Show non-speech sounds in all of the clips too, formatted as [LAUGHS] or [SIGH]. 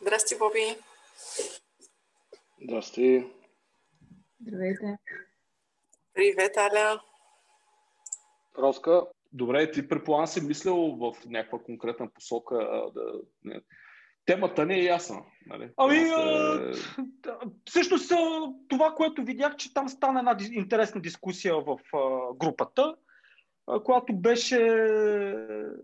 Здрасти, Боби. Здрасти. Здравейте. Привет, Аля. Роска, добре, ти предполагам си мислил в някаква конкретна посока да... Не, темата не е ясна. Нали? Ами, а, всъщност това, което видях, че там стана една интересна дискусия в а, групата, а, която беше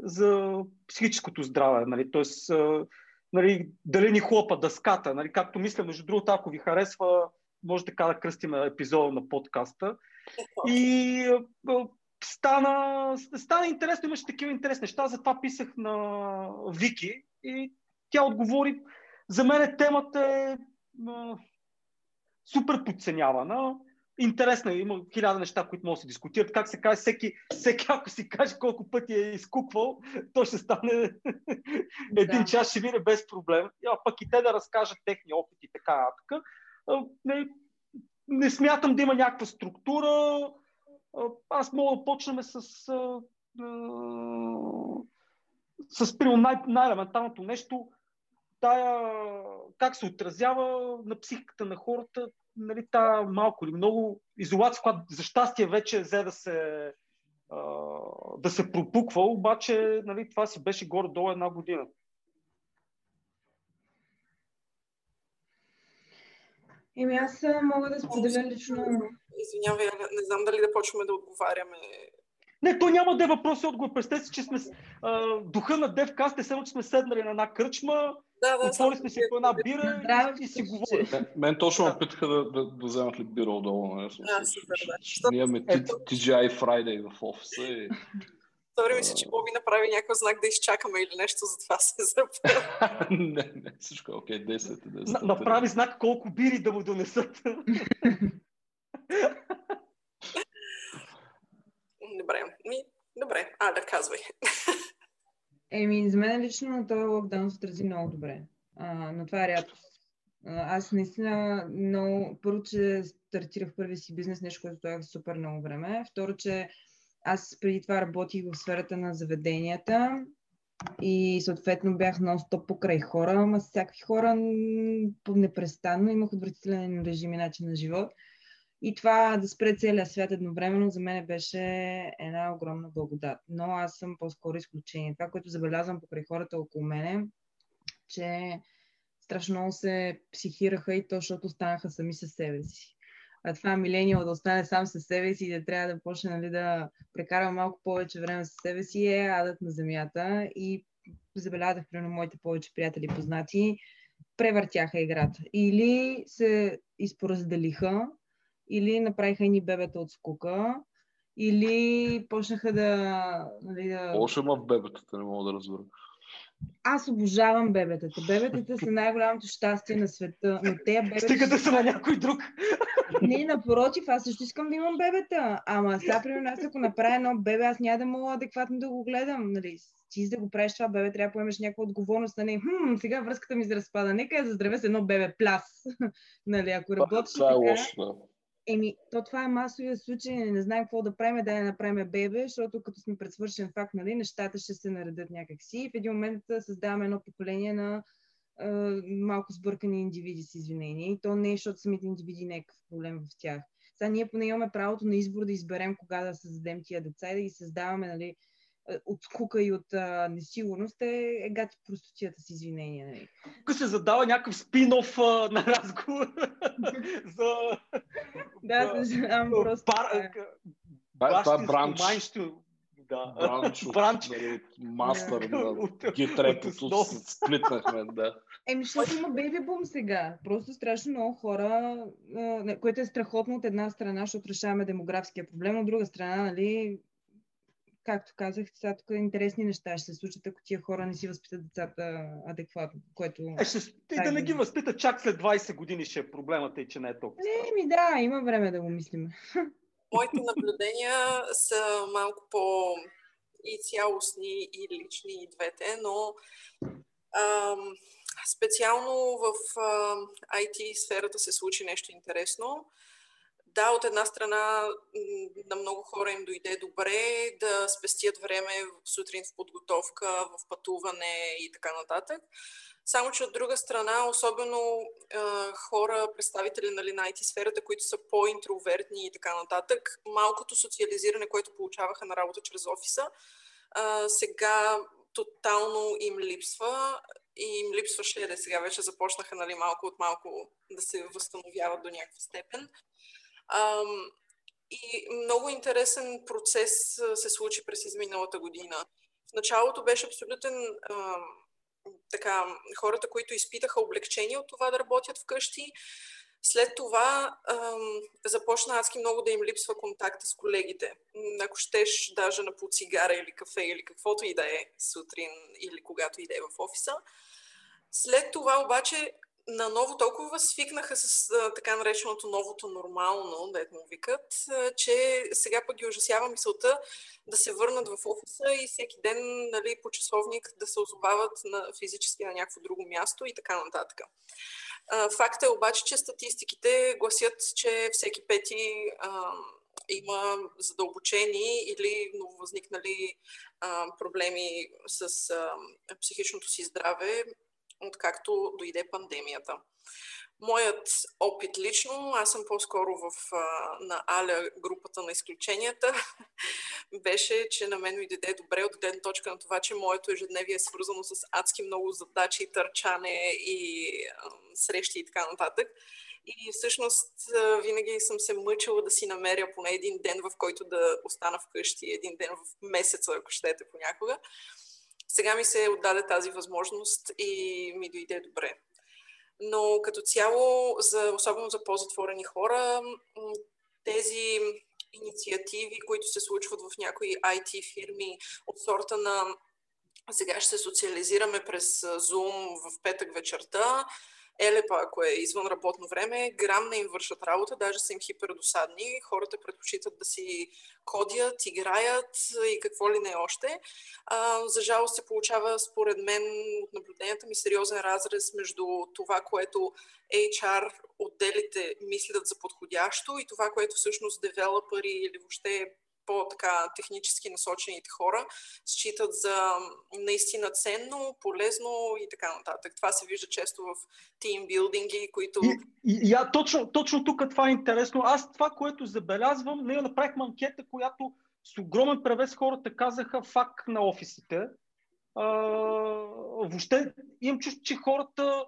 за психическото здраве. Нали? Тоест, а, нали, дали ни хлопа дъската. Нали? Както мисля, между другото, ако ви харесва, може така да кръстим епизода на подкаста. И стана, стана интересно, имаше такива интересни неща, затова писах на Вики и тя отговори. За мен темата е супер подценявана. Интересна, има хиляда неща, които могат да се дискутират. Как се каже, всеки, всеки ако си каже колко пъти е изкупвал, то ще стане [LAUGHS] един да. час, ще мине без проблем. А пък и те да разкажат техни опити така нататък. Не, не смятам да има някаква структура. Аз мога да почнем с, с, с най- най-елементарното нещо тая, как се отразява на психиката на хората, нали, тая малко или много изолация, която за щастие вече взе да се, а, да се пропуква, обаче нали, това си беше горе-долу една година. Еми аз мога да споделя лично... Извинявай, не знам дали да почваме да отговаряме не, то няма да е въпрос и отговор. Представете си, че сме а, духа на Девкаст, е само, че сме седнали на една кръчма, да, да, отвори сме си по една бира да, и, си говорим. Мен, мен точно ме питаха да, да, да вземат ли бира отдолу. Не? А, супер, да. Ние имаме TGI Friday в офиса и... Стори ми се, че Боби направи някакъв знак да изчакаме или нещо, затова се запъл. [LAUGHS] не, не, всичко е окей, 10 10. Направи знак колко бири да му донесат. [LAUGHS] Добре. Ми, добре. А, да казвай. Еми, за мен лично този локдаун се отрази много добре. А, но това е рядкост. Аз наистина много... Първо, че стартирах първи си бизнес, нещо, което стоях супер много време. Второ, че аз преди това работих в сферата на заведенията и съответно бях нон-стоп покрай хора, ама всякакви хора непрестанно имах отвратителен режим и начин на живот. И това да спре целия свят едновременно за мен беше една огромна благодат. Но аз съм по-скоро изключение. Това, което забелязвам покрай хората около мене, че страшно много се психираха и то, защото станаха сами със себе си. А това милениал да остане сам със себе си и да трябва да почне нали, да прекарва малко повече време със себе си е адът на земята. И забелязах, примерно, моите повече приятели познати, превъртяха играта. Или се изпоразделиха, или направиха ни бебета от скука, или почнаха да... Нали, да... Лошо има в бебетата, не мога да разбера. Аз обожавам бебетата. Бебетата са най-голямото щастие на света. Но те бебета... Стига да са на някой друг. Не, напротив, аз също искам да имам бебета. Ама сега, примерно, аз ако направя едно бебе, аз няма да мога адекватно да го гледам. Нали? Ти за да го правиш това бебе, трябва да поемеш някаква отговорност. Нали? Хм, сега връзката ми се разпада. Нека я заздравя с едно бебе пляс. [LAUGHS] нали? Ако работиш това, това е лошо, да. Еми, то това е масовия случай, не знаем какво да правим, да не направим бебе, защото като сме пред свършен факт, нали, нещата ще се наредят някакси и в един момент създаваме едно поколение на е, малко сбъркани индивиди с извинения. И то не е, защото самите индивиди не е някакъв проблем в тях. Сега ние поне имаме правото на избор да изберем кога да създадем тия деца и да ги създаваме нали, от скука и от а, несигурност е, е гати простотията с извинения. Нали. Тук се задава някакъв спин-оф а, на разговор [LAUGHS] за... Да, съжалявам просто. Бар, това е бранч. Да. Бранч, бранч. Нали, мастър, да, [LAUGHS] ги трепото сплитнахме, да. Еми, защото има бейби бум сега. Просто страшно много хора, което е страхотно от една страна, защото решаваме демографския проблем, от друга страна, нали, както казах, сега тук интересни неща ще се случат, ако тия хора не си възпитат децата адекватно. Което... Е, ще, и да не ги възпитат чак след 20 години ще е проблемът и че не е толкова. Не, ми да, има време да го мислим. [LAUGHS] Моите наблюдения са малко по и цялостни, и лични, и двете, но ам, специално в ам, IT сферата се случи нещо интересно да, от една страна на много хора им дойде добре да спестят време сутрин в подготовка, в пътуване и така нататък. Само, че от друга страна, особено а, хора, представители нали, на IT сферата, които са по-интровертни и така нататък, малкото социализиране, което получаваха на работа чрез офиса, а, сега тотално им липсва и им липсваше, да сега вече започнаха нали, малко от малко да се възстановяват до някаква степен. А, и много интересен процес се случи през изминалата година. В началото беше абсолютен а, така, хората, които изпитаха облегчение от това да работят вкъщи. След това ам, започна адски много да им липсва контакта с колегите. Ако щеш даже на по цигара или кафе или каквото и да е сутрин или когато и да е в офиса. След това обаче наново толкова свикнаха с а, така нареченото новото нормално, да му викат, а, че сега пък ги ужасява мисълта да се върнат в офиса и всеки ден нали, по часовник да се озовават на, физически на някакво друго място и така нататък. Факт е обаче, че статистиките гласят, че всеки пети а, има задълбочени или нововъзникнали а, проблеми с а, психичното си здраве откакто дойде пандемията. Моят опит лично, аз съм по-скоро в, на Аля групата на изключенията, [LAUGHS] беше, че на мен ми дойде добре от гледна точка на това, че моето ежедневие е свързано с адски много задачи, търчане и срещи и така нататък. И всъщност винаги съм се мъчила да си намеря поне един ден, в който да остана вкъщи, един ден в месеца, ако щете понякога. Сега ми се отдаде тази възможност и ми дойде добре. Но като цяло, за, особено за по-затворени хора, тези инициативи, които се случват в някои IT фирми от сорта на сега ще се социализираме през Zoom в петък вечерта, Елепа, ако е извън работно време, грам не им вършат работа, даже са им хипердосадни. Хората предпочитат да си кодят, играят и какво ли не още. А, за жалост се получава, според мен, от наблюденията ми, сериозен разрез между това, което HR отделите мислят за подходящо и това, което всъщност девелопери или въобще по-така технически насочените хора считат за наистина ценно, полезно и така нататък. Това се вижда често в тимбилдинги, които... И, и, и, точно, точно тук това е интересно. Аз това, което забелязвам, ние направихме анкета, която с огромен превес хората казаха факт на офисите. А, въобще имам чувство, че хората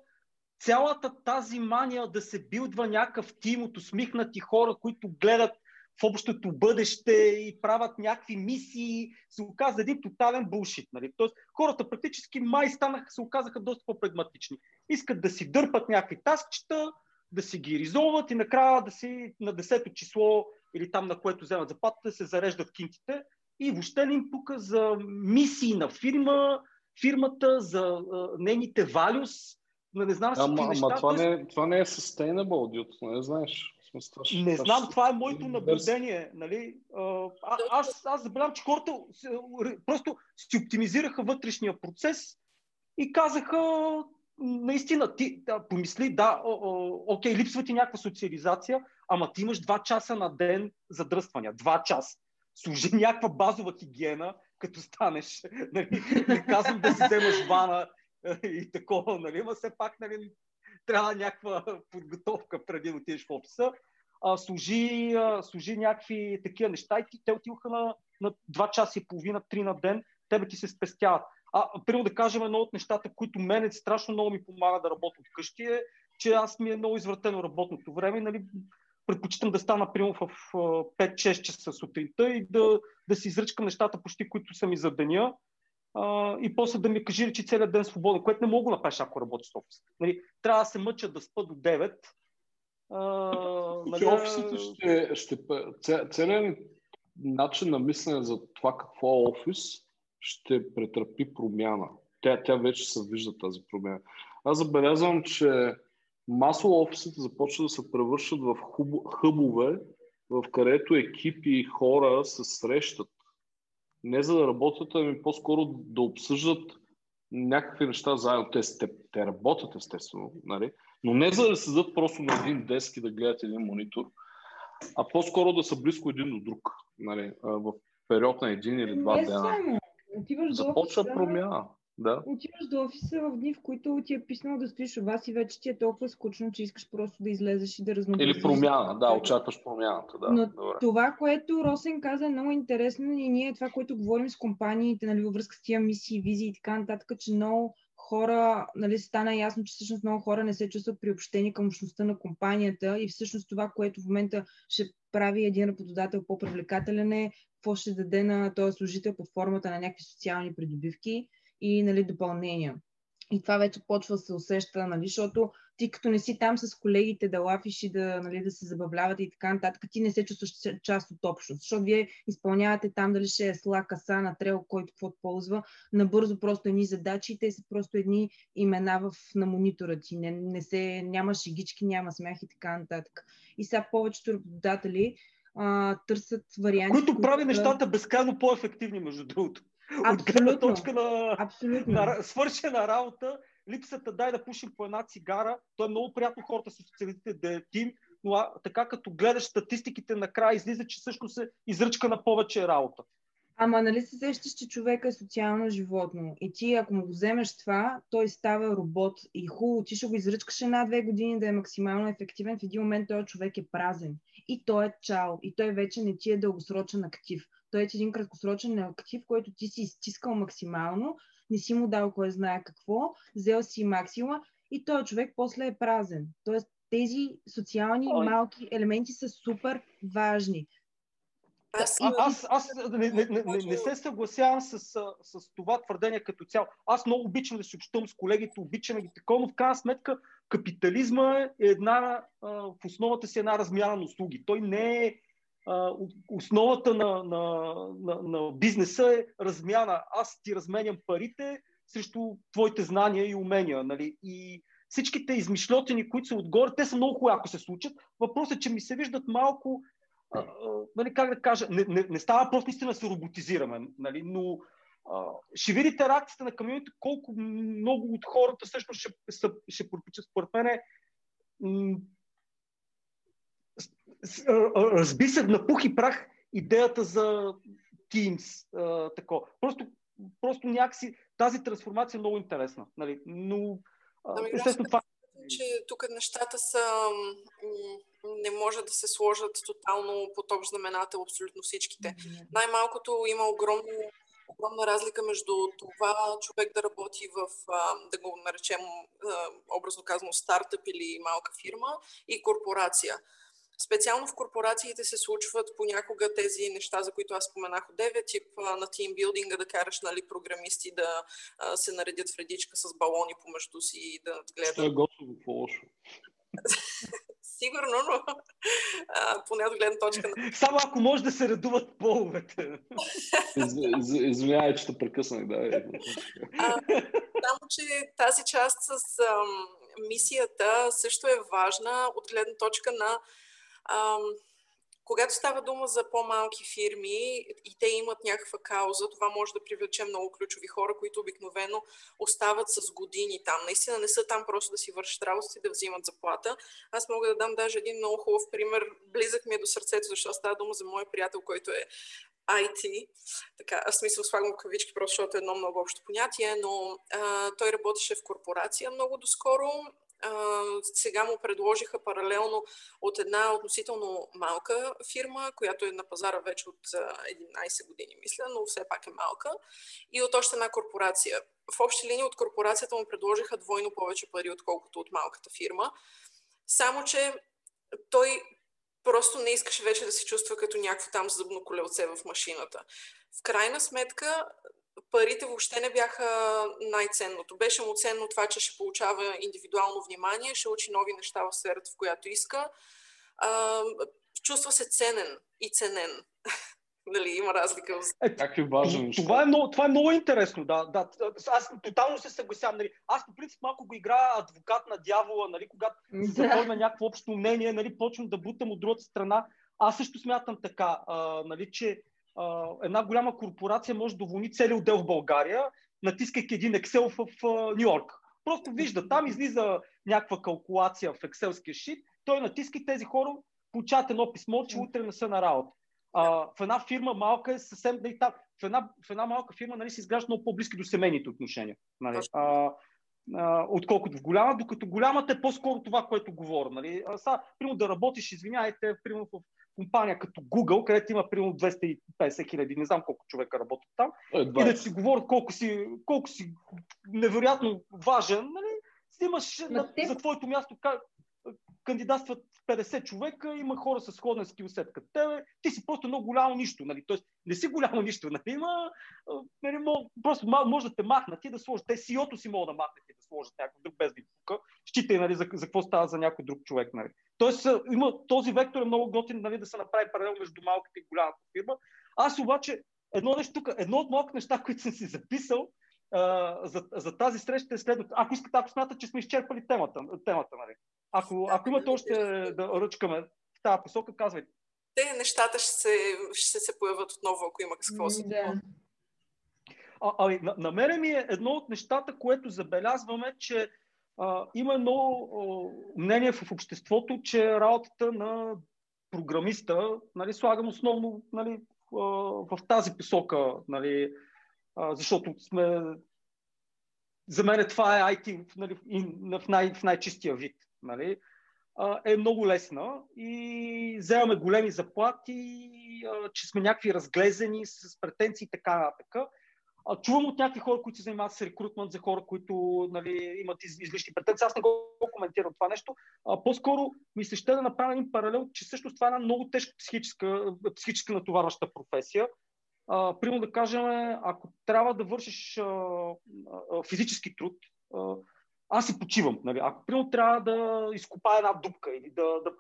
цялата тази мания да се билдва някакъв тим от усмихнати хора, които гледат в общото бъдеще и правят някакви мисии, се оказа един тотален булшит. Нали? Тоест, хората практически май станаха, се оказаха доста по-прагматични. Искат да си дърпат някакви таскчета, да си ги ризоват и накрая да си на 10-то число или там на което вземат заплатата, се зареждат кинтите. И въобще не им пука за мисии на фирма, фирмата, за а, нейните валюс, не знам си ама, неща. Ама това, не, това не е sustainable, дюд, не знаеш това, не знам, това е моето наблюдение. Нали? А, аз, аз забравям, че хората просто си оптимизираха вътрешния процес и казаха, наистина, ти да, помисли, да, о, о, окей, липсва ти някаква социализация, ама ти имаш два часа на ден задръствания. Два часа. Служи [LAUGHS] някаква базова хигиена, като станеш. [LAUGHS] Нали? Не казвам да си вземаш вана [LAUGHS] и такова, нали? Ма все пак нали, трябва някаква подготовка преди да отидеш в офиса. А, служи, а, служи някакви такива неща и те отиваха на, на 2 часа и половина, 3 на ден, тебе ти се спестяват. А, примерно да кажем, едно от нещата, които мене страшно много ми помага да работя вкъщи е, че аз ми е много извратено работното време. Нали, предпочитам да стана, примерно, в 5-6 часа сутринта и да, да си изръчкам нещата почти, които са ми за деня а, и после да ми кажи, че целият ден свободен, което не мога да направиш, ако работиш в офис. Нали, трябва да се мъча да спа до 9. А, нали... Офисите ще, ще, целият начин на мислене за това какво е офис ще претърпи промяна. Тя, тя вече се вижда тази промяна. Аз забелязвам, че масово офисите започват да се превършат в хъбове, в където екипи и хора се срещат не за да работят, ами по-скоро да обсъждат някакви неща заедно. Те, те, те работят естествено, нали? но не за да седат просто на един деск и да гледат един монитор, а по-скоро да са близко един до друг, нали? в период на един или два дена. Започва промяна. Да. Отиваш до офиса в дни, в които ти е писнало да стоиш у вас и вече ти е толкова скучно, че искаш просто да излезеш и да разнообразиш. Или промяна, да, очакваш промяната, да. Но Добре. това, което Росен каза е много интересно и ние това, което говорим с компаниите, нали, във връзка с тия мисии, визии и така нататък, че много хора, нали, стана ясно, че всъщност много хора не се чувстват приобщени към общността на компанията и всъщност това, което в момента ще прави един работодател по-привлекателен е какво ще даде на този служител под формата на някакви социални придобивки и нали, допълнения. И това вече почва се усеща, нали, защото ти като не си там с колегите да лафиш и да, нали, да се забавлявате и така нататък, ти не се чувстваш част от общност, защото вие изпълнявате там дали ще е сла, каса, на трел, който какво ползва, набързо просто едни задачи и те са просто едни имена в, на монитора ти. Не, не се, няма шегички, няма смях и така нататък. И сега повечето работодатели а, търсят варианти. Които прави нещата безкрайно по-ефективни, между другото. От гледна точка на, Абсолютно. на свършена работа, липсата дай да пушим по една цигара, то е много приятно хората с социалистите да е тим, но а, така като гледаш статистиките накрая излиза, че също се изръчка на повече работа. Ама нали се сещаш, че човека е социално животно? И ти ако му го вземеш това, той става робот. И хубаво, ти ще го изръчкаш една-две години да е максимално ефективен, в един момент този човек е празен. И той е чао. И той вече не ти е дългосрочен актив. Той е един краткосрочен актив, който ти си изтискал максимално, не си му дал кой знае какво, взел си максима и този човек после е празен. Тоест тези социални Ой. малки елементи са супер важни. Аз, А, аз, аз не, не, не, не, се съгласявам с, с, с това твърдение като цяло. Аз много обичам да се общувам с колегите, обичам да ги такова, но в крайна сметка капитализма е една, а, в основата си една размяна на услуги. Той не е основата на, на, на, на бизнеса е размяна. Аз ти разменям парите срещу твоите знания и умения. Нали? И всичките измишлетини, които са отгоре, те са много хубави, ако се случат. Въпросът е, че ми се виждат малко а, нали, как да кажа, не, не, не става просто наистина да се роботизираме, нали, но а, ще видите реакцията на камионите, колко много от хората всъщност ще, ще, ще пропичат според мен. е, разби се на пух и прах идеята за Teams. А, тако. Просто, просто някакси тази трансформация е много интересна. Нали? Но а, Ами, естествено това че тук нещата са не може да се сложат тотално под общ знаменател абсолютно всичките. Най-малкото има огромно, огромна разлика между това човек да работи в, да го наречем образно казано, стартъп или малка фирма и корпорация. Специално в корпорациите се случват понякога тези неща, за които аз споменах от 9, тип на тимбилдинга да караш нали, програмисти да а, се наредят в редичка с балони помежду си и да гледат. Що е готово, какво лошо? Сигурно, но а, поне от гледна точка на... Само ако може да се редуват половете. Из, из, извинявай, че те прекъснах, да. е. А, само, че тази част с ам, мисията също е важна от гледна точка на ам, когато става дума за по-малки фирми и те имат някаква кауза, това може да привлече много ключови хора, които обикновено остават с години там. Наистина не са там просто да си вършат работа и да взимат заплата. Аз мога да дам даже един много хубав пример. Близък ми е до сърцето, защото става дума за мой приятел, който е IT. Така, аз смисъл слагам кавички, просто защото е едно много общо понятие, но а, той работеше в корпорация много доскоро. Сега му предложиха паралелно от една относително малка фирма, която е на пазара вече от а, 11 години, мисля, но все пак е малка, и от още една корпорация. В общи линии от корпорацията му предложиха двойно повече пари, отколкото от малката фирма. Само, че той просто не искаше вече да се чувства като някакво там зъбно колелце в машината. В крайна сметка, парите въобще не бяха най-ценното. Беше му ценно това, че ще получава индивидуално внимание, ще учи нови неща в сферата, в която иска. А, чувства се ценен и ценен. Дали [LAUGHS] има разлика? Е, Как е важно това, е много, това е много интересно, да, да. Аз тотално се съгласявам. Нали. Аз по принцип малко го играя адвокат на дявола, нали, когато се Да. заформя някакво общо мнение, нали, почвам да бутам от другата страна. Аз също смятам така, а, нали, че а, една голяма корпорация може да уволни целият отдел в България, натискайки един Excel в Нью Йорк. Просто вижда, там излиза някаква калкулация в екселския шит, той натиска и тези хора получават едно писмо, че утре не са на работа. А, в една фирма малка е съвсем да и там. в една, в една малка фирма нали, се изграждат много по-близки до семейните отношения. Нали? А, а, отколкото в голяма, докато голямата е по-скоро това, което говоря. Нали? А, са, примерно да работиш, извиняйте, примерно в компания като Google, където има примерно 250 хиляди, не знам колко човека работят там, е, и да си говорят колко си, колко си невероятно важен, нали? Снимаш на, те... за твоето място кандидатстват 50 човека, има хора с сходен скилсет като тебе, ти си просто много голямо нищо. Нали? Тоест, не си голямо нищо. Нали? Има, нали, просто може да те махнат и да сложат. Те сиото си могат да махнат и да сложат някой друг без да пука. Считай нали, за, за какво става за някой друг човек. Нали? Тоест, има, този вектор е много готин нали, да се направи паралел между малката и голямата фирма. Аз обаче, едно нещо тук, едно от малко неща, [LAUGHS] които съм си записал, Uh, за, за тази среща е следното. Ако искате, ако смятате, че сме изчерпали темата, темата нали? Ако, ако имате още да ръчкаме в тази посока, казвайте. Те нещата ще се, ще се появят отново, ако има какво се да. А, а, на, на мен ми е едно от нещата, което забелязваме, че а, има едно а, мнение в обществото, че работата на програмиста, нали, слагам основно нали, в, в тази посока, нали, а, защото сме за мен това е IT нали, в, най- в най-чистия вид нали, е много лесна и вземаме големи заплати, че сме някакви разглезени с претенции и така нататък. Чувам от някакви хора, които се занимават с рекрутмент, за хора, които нали, имат излишни претенции. Аз не го коментирам това нещо. По-скоро ми се ще да направя един паралел, че също това е една много тежка психическа, психическа натоварваща професия. Примерно да кажем, ако трябва да вършиш физически труд, аз си почивам. Нали? Ако примерно трябва да изкопая една дупка или да, да...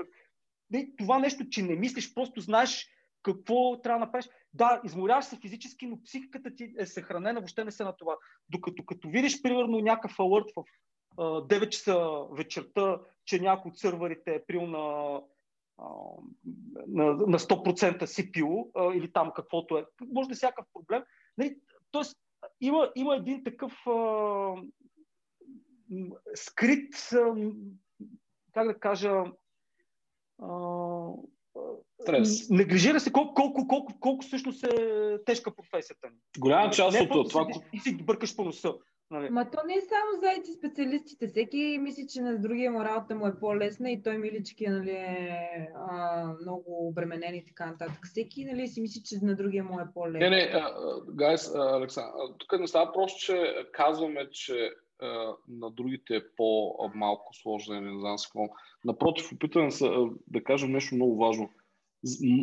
Не, това нещо, че не мислиш, просто знаеш какво трябва да направиш. Да, изморяваш се физически, но психиката ти е съхранена, въобще не се на това. Докато като видиш, примерно, някакъв алърт в а, 9 часа вечерта, че някой от сървърите е прил на, на, на 100% CPU а, или там каквото е, може да е всякакъв проблем. Нали? Тоест, има, има един такъв а, скрит, как да кажа, Стрес. Неглижира се колко, колко, колко, колко всъщност е тежка професията ни. Голяма част от това. И си бъркаш по носа. Нали? Ма то не е само за IT специалистите. Всеки мисли, че на другия му работа му е по-лесна и той милички нали, е а, много обременен и така нататък. Всеки нали, си мисли, че на другия му е по-лесно. Не, не, гайс, Александър, тук не става просто, че казваме, че на другите е по-малко сложно, не знам с какво. Напротив, опитвам се да кажем нещо много важно.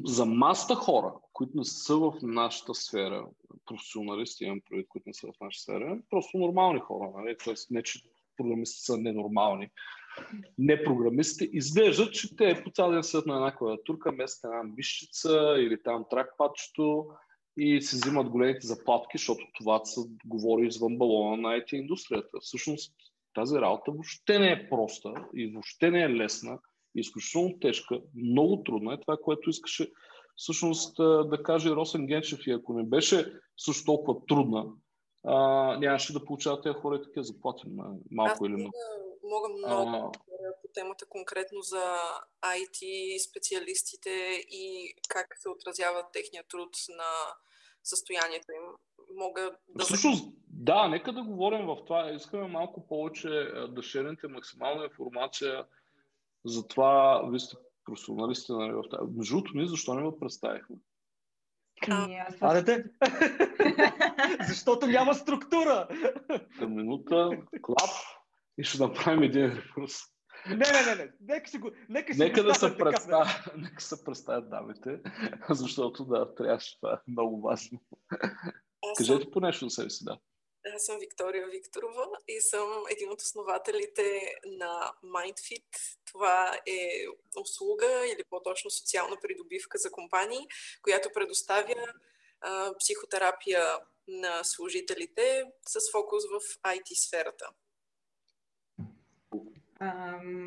За маста хора, които не са в нашата сфера, професионалисти имам предвид, които не са в нашата сфера, просто нормални хора, нали? Тоест, не, че програмисти са ненормални. Не програмистите, изглеждат, че те по цял ден седят на една клавиатурка, места една мишчица или там тракпадчето и се взимат големите заплатки, защото това се говори извън балона на IT индустрията. Всъщност тази работа въобще не е проста и въобще не е лесна, изключително тежка, много трудна е това, което искаше всъщност да каже Росен Генчев и ако не беше също толкова трудна, а, нямаше да получават тези хора и такива заплати, малко Аз или много. Мога много а... по темата конкретно за IT специалистите и как се отразява техния труд на състоянието им. Мога да... Всъщност, да, нека да говорим в това. Искаме малко повече да шерените максимална информация за това. Вие сте професионалисти нали, в тази. Между другото, ние защо не ме представихме? Аре те! [LAUGHS] Защото няма структура! Към минута, [LAUGHS] клап и ще направим един ресурс. Не, не, не, не. Нека, си го, нека, си нека да се представя, [LAUGHS] нека се представят дамите, [LAUGHS] защото да, трябваше това е много важно. Кажете съм... по нещо за себе си, да. Аз съм Виктория Викторова и съм един от основателите на MindFit. Това е услуга или по-точно социална придобивка за компании, която предоставя а, психотерапия на служителите с фокус в IT сферата.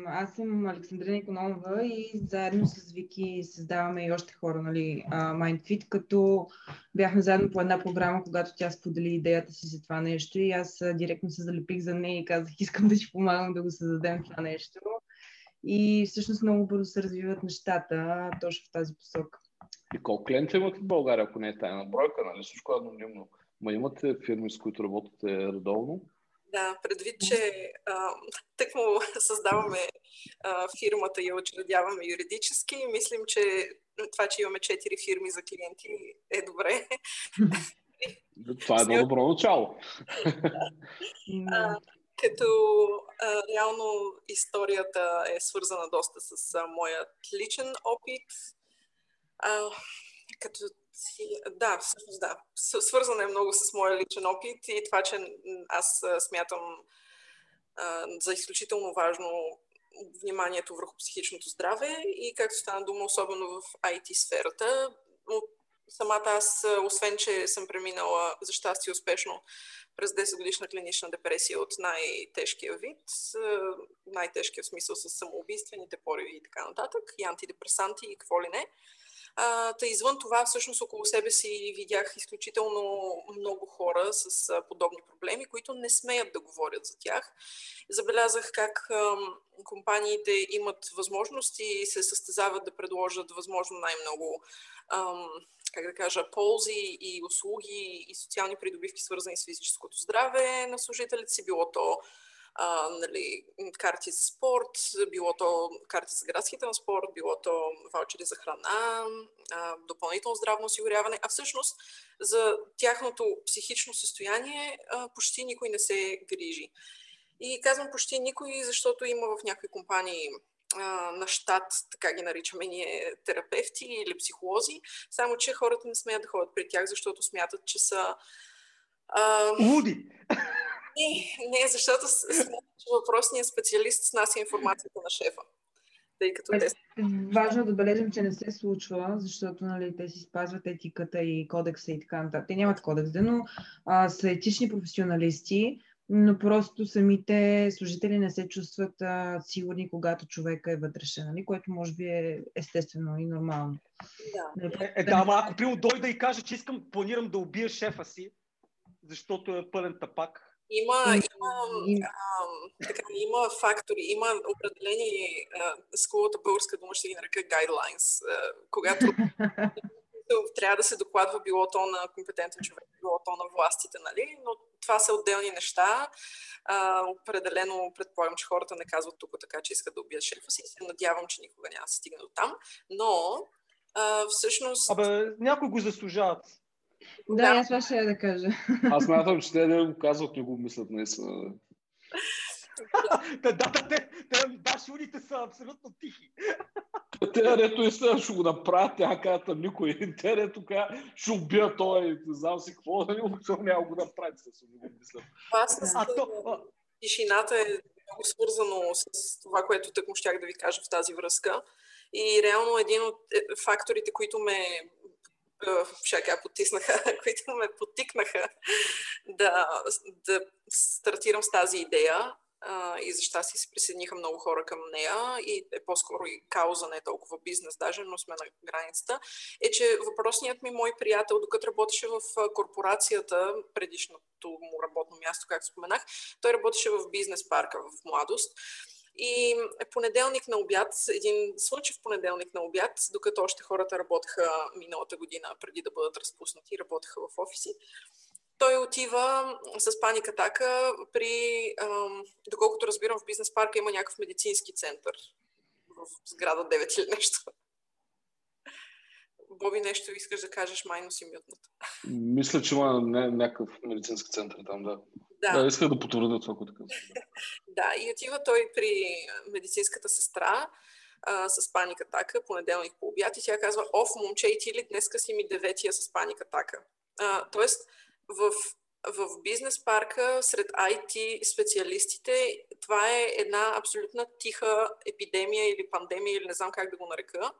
Аз съм Александрина Икономова и заедно с Вики създаваме и още хора, нали, MindFit, като бяхме заедно по една програма, когато тя сподели идеята си за това нещо и аз директно се залепих за нея и казах, искам да ти помагам да го създадем това нещо. И всъщност много бързо се развиват нещата точно в тази посока. И колко клиенти имате в България, ако не е тайна бройка, нали? Всичко е анонимно. Ма имате фирми, с които работите редовно? Да, предвид, че тък му създаваме а, фирмата и я учредяваме юридически, мислим, че това, че имаме четири фирми за клиенти е добре. [LAUGHS] Това е едно добро начало. а, като а, реално историята е свързана доста с а, моят личен опит. А, като да, всъщност да. Свързана е много с моя личен опит и това, че аз смятам а, за изключително важно вниманието върху психичното здраве и както стана дума, особено в IT сферата. Самата аз, освен че съм преминала за щастие успешно през 10 годишна клинична депресия от най-тежкия вид, най-тежкия смисъл с самоубийствените пориви и така нататък, и антидепресанти и какво ли не. А, та извън това, всъщност около себе си видях изключително много хора с а, подобни проблеми, които не смеят да говорят за тях. Забелязах как а, компаниите имат възможности и се състезават да предложат възможно най-много а, как да кажа, ползи и услуги и социални придобивки, свързани с физическото здраве на служителите си, било то а, нали, карти за спорт, било то карти за градски транспорт, било то ваучери за храна, а, допълнително здравно осигуряване, а всъщност за тяхното психично състояние а, почти никой не се грижи. И казвам почти никой, защото има в някои компании на щат, така ги наричаме ние, терапевти или психолози, само че хората не смеят да ходят при тях, защото смятат, че са... А... Луди! Не, не, защото въпросният специалист снася информацията на шефа. Тъй като те... Важно да бележим, че не се случва, защото нали, те си спазват етиката и кодекса и така нататък. Те нямат кодекс, но а, са етични професионалисти, но просто самите служители не се чувстват а, сигурни, когато човека е вътрешен, нали? което може би е естествено и нормално. Да, нали, е, е, да, ама ако приема дойда и каже, че искам, планирам да убия шефа си, защото е пълен тапак, има, има, а, така, има фактори, има определени, с хубавата българска дума ще ги нарека guidelines, а, когато [LAUGHS] трябва да се докладва било то на компетентен човек, било то на властите, нали? но това са отделни неща. А, определено предполагам, че хората не казват тук така, че искат да убият шефа си. Се надявам, че никога няма да се стигне до там. Но а, всъщност... Абе, някои го заслужават. Да, аз това ще да кажа. Аз смятам, че те не го казват, не го мислят наистина. да, да, да, те, те, да, шурите са абсолютно тихи. Те, рето и сега ще го направят, тя казват никой. Те, рето ще убия той, не знам си какво, да няма го направят, се го мисля. А, то... Тишината е много свързано с това, което тък му щях да ви кажа в тази връзка. И реално един от е, факторите, които ме шака потиснаха, [LAUGHS] които ме потикнаха да, да стартирам с тази идея и за щастие се присъединиха много хора към нея и е по-скоро и кауза, не е толкова бизнес даже, но сме на границата, е, че въпросният ми мой приятел, докато работеше в корпорацията, предишното му работно място, както споменах, той работеше в бизнес парка в младост и понеделник на обяд, един слънчев понеделник на обяд, докато още хората работеха миналата година, преди да бъдат разпуснати, работеха в офиси, той отива с паник атака при, ам, доколкото разбирам, в бизнес парка има някакъв медицински център в сграда 9 или нещо. Боби, нещо искаш да кажеш, майно си мютната. Мисля, че има някакъв медицински център там, да. Да, да иска да потвърда това, което казвам. [LAUGHS] да, и отива той при медицинската сестра а, с паник атака, понеделник по обяд и тя казва, оф, момче, и ти ли днеска си ми деветия с паник атака? А, тоест, в, в бизнес парка, сред IT специалистите, това е една абсолютна тиха епидемия или пандемия, или не знам как да го нарека.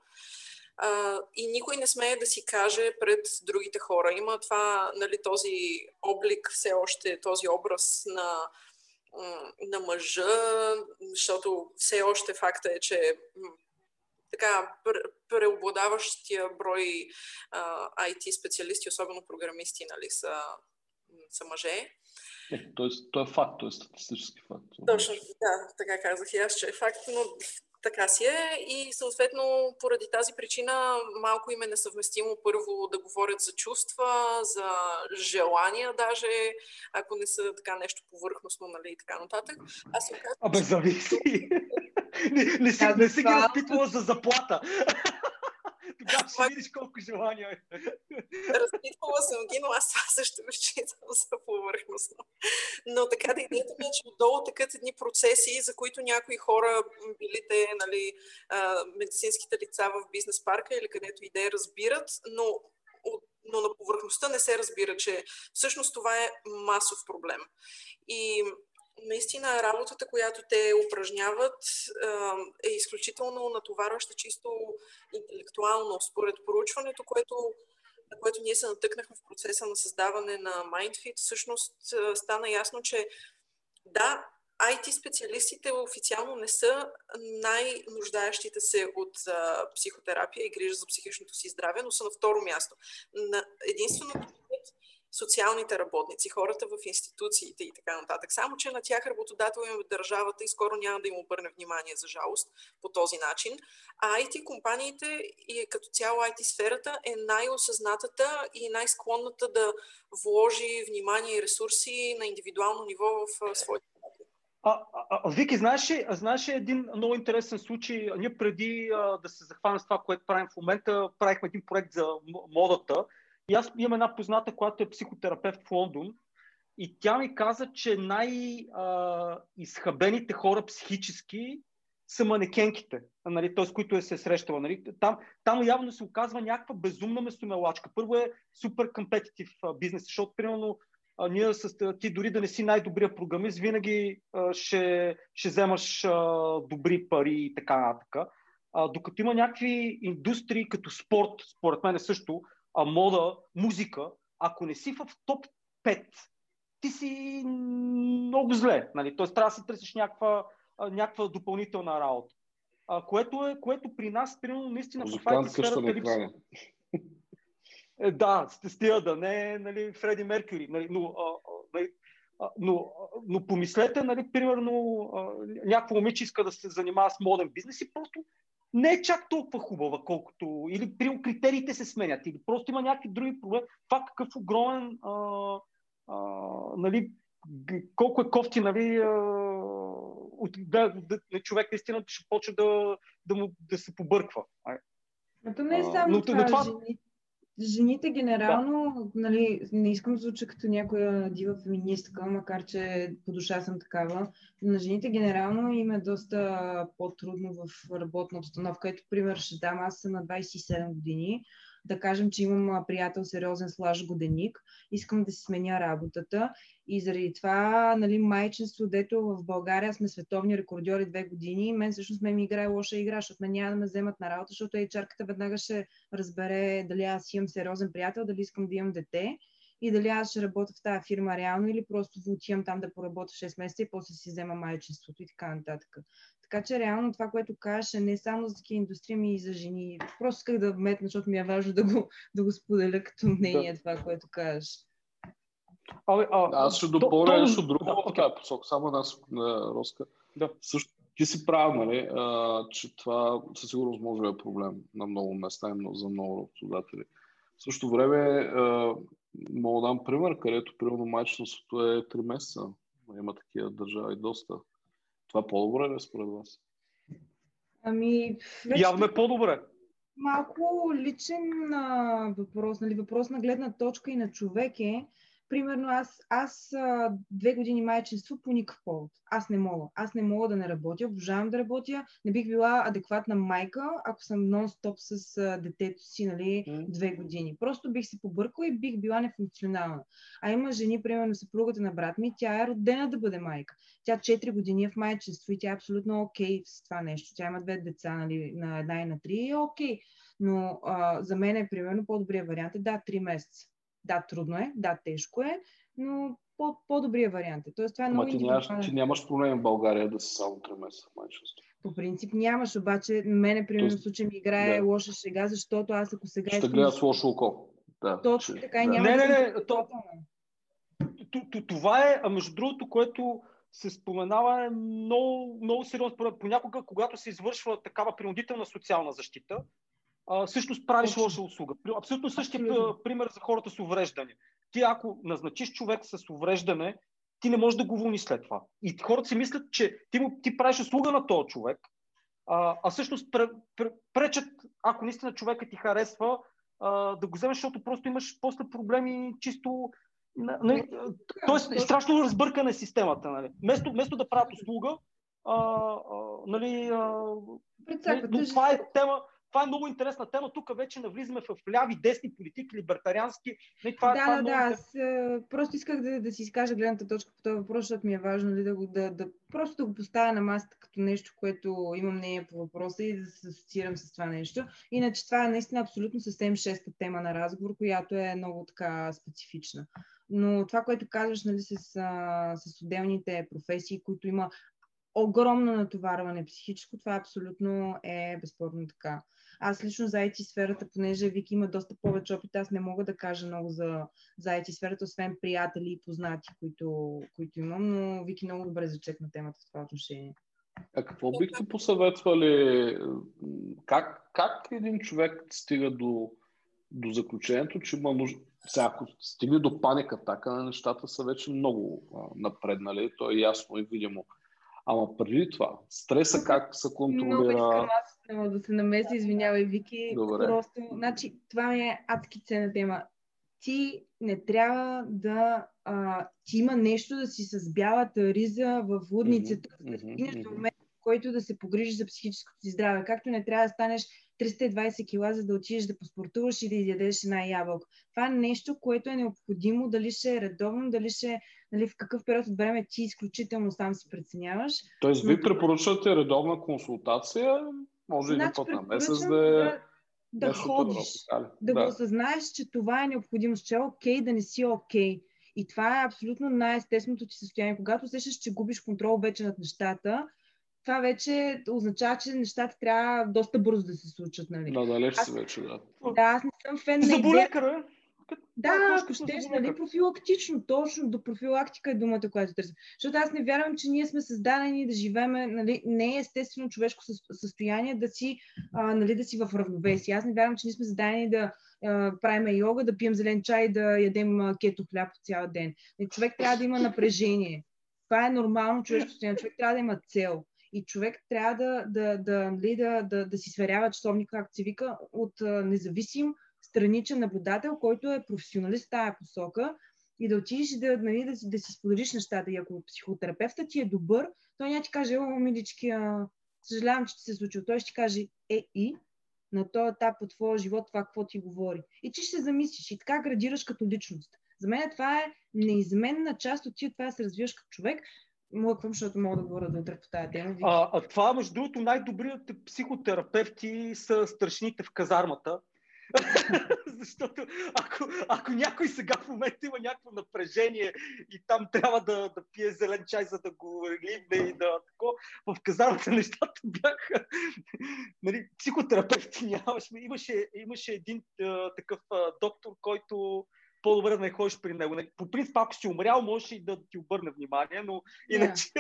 А, и никой не смее да си каже пред другите хора. Има това, нали, този облик, все още този образ на, на мъжа, защото все още факта е, че така преобладаващия брой а, IT специалисти, особено програмисти, нали, са, са мъже. Е, тоест, то е факт, то е статистически факт. Точно, да, така казах и аз, че е факт, но така си е и съответно поради тази причина малко им е несъвместимо първо да говорят за чувства, за желания даже, ако не са така нещо повърхностно, нали и така нататък. Аз се оказвам... Абе, зависи! [LAUGHS] не, не, си, не си ги разпитвала за заплата. Тогава ще видиш колко желания е. Разпитвала съм ги, но аз това също го считам за повърхностно. Но така да идеята ми е, че отдолу такът едни процеси, за които някои хора, били те нали, медицинските лица в бизнес парка или където идея разбират, но но на повърхността не се разбира, че всъщност това е масов проблем. И наистина работата, която те упражняват, е изключително натоварваща чисто интелектуално, според проучването, което, на което ние се натъкнахме в процеса на създаване на MindFit. Всъщност стана ясно, че да, IT специалистите официално не са най-нуждаещите се от а, психотерапия и грижа за психичното си здраве, но са на второ място. На единственото, социалните работници, хората в институциите и така нататък. Само, че на тях работодател им е държавата и скоро няма да им обърне внимание, за жалост, по този начин. А IT компаниите и като цяло IT сферата е най-осъзнатата и най-склонната да вложи внимание и ресурси на индивидуално ниво в своите а, а, а, Вики, знаеш ли, знаеш ли един много интересен случай? Ние преди а, да се захванем с това, което правим в момента, правихме един проект за модата и аз имам една позната, която е психотерапевт в Лондон. И тя ми каза, че най-изхабените хора психически са манекенките, нали, т.е. които е се срещала. Нали. Там, там явно се оказва някаква безумна местомелачка. Първо е супер компетитив бизнес, защото примерно а, ние с ти дори да не си най-добрия програмист, винаги а, ще, ще вземаш а, добри пари и така нататък. Докато има някакви индустрии като спорт, според мен е също, а, мода, музика, ако не си в топ 5, ти си много зле. Нали? Тоест трябва да си търсиш някаква, някаква допълнителна работа. А, което, е, което при нас, примерно, наистина, в IT сферата липсва. Е, да, стия да не нали, Фреди Меркюри, нали, но, а, нали, а, но, но помислете, нали, примерно, някакво момиче иска да се занимава с моден бизнес и просто не е чак толкова хубава, колкото... Или при критериите се сменят, или просто има някакви други проблеми. Това какъв огромен... А, а, нали, колко е кофти, нали, а, от, да, да, човек наистина ще почне да, да, му, да се побърква. Но не е само това, това... Жени, Жените генерално, да. нали, не искам да звуча като някоя дива феминистка, макар че по душа съм такава, но на жените генерално им е доста по-трудно в работна обстановка. Ето, пример ще дам, аз съм на 27 години, да кажем, че имам приятел сериозен слаж годеник, искам да си сменя работата и заради това, нали, майчинство, дето в България сме световни рекордьори две години, мен всъщност ме ми играе лоша игра, защото ме няма да ме вземат на работа, защото HR-ката веднага ще разбере дали аз имам сериозен приятел, дали искам да имам дете и дали аз ще работя в тази фирма реално или просто отивам там да поработя 6 месеца и после си взема майчинството и така нататък. Така че реално това, което кажеш е не само за такива индустрии, ми и за жени. Просто исках да вметна, защото ми е важно да го, да го споделя като мнение да. това, което кажеш. А, а, аз ще допълня нещо друго да, в тази посока, само една на Роска. Да. Също ти си прав, нали, а, че това със сигурност може да е проблем на много места и за много работодатели. В същото време а, мога да дам пример, където примерно майчинството е 3 месеца. Има такива държави доста. Това по-добре ли е според вас? Ами... Вече... Явно е по-добре. Малко личен а, въпрос, нали, въпрос на гледна точка и на човек е, примерно аз, аз а, две години майчинство по никакъв повод. Аз не мога. Аз не мога да не работя. Обожавам да работя. Не бих била адекватна майка, ако съм нон-стоп с а, детето си, нали, две години. Просто бих се побъркала и бих била нефункционална. А има жени, примерно съпругата на брат ми, тя е родена да бъде майка. Тя 4 години е в майчинство и тя е абсолютно окей okay с това нещо. Тя има две деца, нали, на една и на три и е окей. Okay. Но а, за мен е, примерно, по-добрият вариант е да, 3 месеца. Да, трудно е, да, тежко е, но по- по-добрия вариант е. Тоест, това е Ама ти нямаш, ти нямаш проблем в България да си само 3 месеца майчество. По принцип нямаш, обаче мене, примерно, Тоест, случай ми играе да. лоша шега, защото аз ако сега... Ще гледат с лошо око. Да, Точно че... така и да. няма... Не, не, не, то... Това е, а между другото, което се споменава много, много сериозно. Понякога, когато се извършва такава принудителна социална защита, а, всъщност правиш лоша услуга. Абсолютно същия пример за хората с увреждане. Ти ако назначиш човек с увреждане, ти не можеш да го вълни след това. И хората си мислят, че ти, му, ти правиш услуга на този човек, а, а всъщност пречат, ако наистина човекът ти харесва, а, да го вземеш, защото просто имаш после проблеми чисто Нали, тоест, е страшно разбъркане системата. Нали. Вместо, вместо да правят услуга, а, а, нали, а, нали, но това е тема, това е много интересна тема. Тук вече навлизаме в ляви, десни политики, либертариански. Не, това, да, това е да, много... да. Аз е, просто исках да, да си изкажа гледната точка по този въпрос, защото ми е важно ли, нали, да, го, да, да, просто да го поставя на масата като нещо, което имам мнение по въпроса и да се асоциирам с това нещо. Иначе това е наистина абсолютно съвсем шеста тема на разговор, която е много така специфична. Но това, което казваш нали, с, с отделните професии, които има огромно натоварване психическо, това абсолютно е безспорно така. Аз лично за IT сферата, понеже Вики има доста повече опит, аз не мога да кажа много за, за IT сферата, освен приятели и познати, които, които имам, но Вики много добре зачекна темата в това отношение. А какво бихте посъветвали? Как, как един човек стига до, до заключението, че има нужда, ако стигне до паника така, нещата са вече много а, напреднали, то е ясно и видимо. Ама преди това, стреса как се контролира? Много искам аз да се намеся, извинявай, Вики. Добре. Просто, значи, това ми е адски ценна тема. Ти не трябва да... А, ти има нещо да си с бялата риза в лудницата, mm-hmm. да стигнеш mm-hmm. до момент, в който да се погрижиш за психическото си здраве. Както не трябва да станеш 320 кила, за да отидеш да поспортуваш и да изядеш една ябълка. Това е нещо, което е необходимо, дали ще е редовно, дали ще е, нали, в какъв период от време ти изключително сам си преценяваш. Тоест, ви препоръчвате редовна консултация, може значи, и път на месец да е... Да, да ходиш, да, да, го осъзнаеш, че това е необходимо, че е окей да не си окей. И това е абсолютно най-естественото ти състояние. Когато усещаш, че губиш контрол вече над нещата, това вече означава, че нещата трябва доста бързо да се случат. Нали? Да, далеч си вече, да. Да, аз не съм фен на идея. Да, ако щеш, нали, профилактично, точно до профилактика е думата, която търся. Защото аз не вярвам, че ние сме създадени да живееме, нали, не е естествено човешко състояние да си, а, нали, да си в равновесие. Аз не вярвам, че ние сме създадени да а, правим йога, да пием зелен чай, да ядем кето хляб цял ден. Нали, човек трябва да има напрежение. Това е нормално човешко състояние. Човек трябва да има цел и човек трябва да, да, да, нали, да, да, да си сверява часовника, както се вика, от независим страничен наблюдател, който е професионалист в тая посока и да отидеш да, нали, да, да си споделиш нещата. И ако психотерапевтът ти е добър, той няма ти каже, о, милички, а, съжалявам, че ти се е случило. Той ще каже, е и, на този етап от твоя живот това какво ти говори. И че ще се замислиш и така градираш като личност. За мен това е неизменна част от ти, това да се развиваш като човек, млъквам, защото мога да говоря до утре по тази тема. А, а това, между другото, най-добрият психотерапевти са страшните в казармата. [LAUGHS] Защото ако, ако някой сега в момента има някакво напрежение и там трябва да, да пие зелен чай, за да го ливне и да тако, в казармата нещата бяха... нали, психотерапевти нямаше. Имаше, имаше един а, такъв а, доктор, който по-добре да не ходиш при него. По принцип, ако си умрял, може и да ти обърне внимание, но иначе...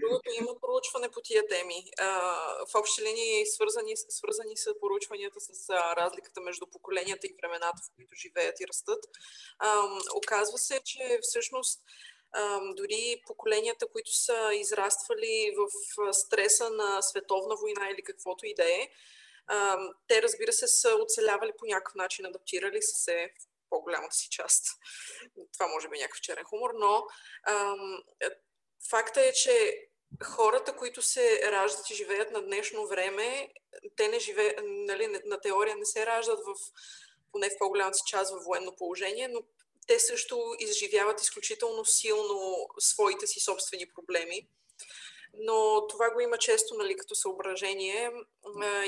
другото има проучване по тия теми. в общи линии свързани, свързани са проучванията с разликата между поколенията и времената, в които живеят и растат. оказва се, че всъщност дори поколенията, които са израствали в стреса на световна война или каквото и да е, те, разбира се, са оцелявали по някакъв начин, адаптирали са се в по-голямата си част. Това може би е някакъв черен хумор, но ам, е, факта е, че хората, които се раждат и живеят на днешно време, те не живеят, нали, на теория не се раждат в поне в по-голямата си част в военно положение, но те също изживяват изключително силно своите си собствени проблеми но това го има често нали, като съображение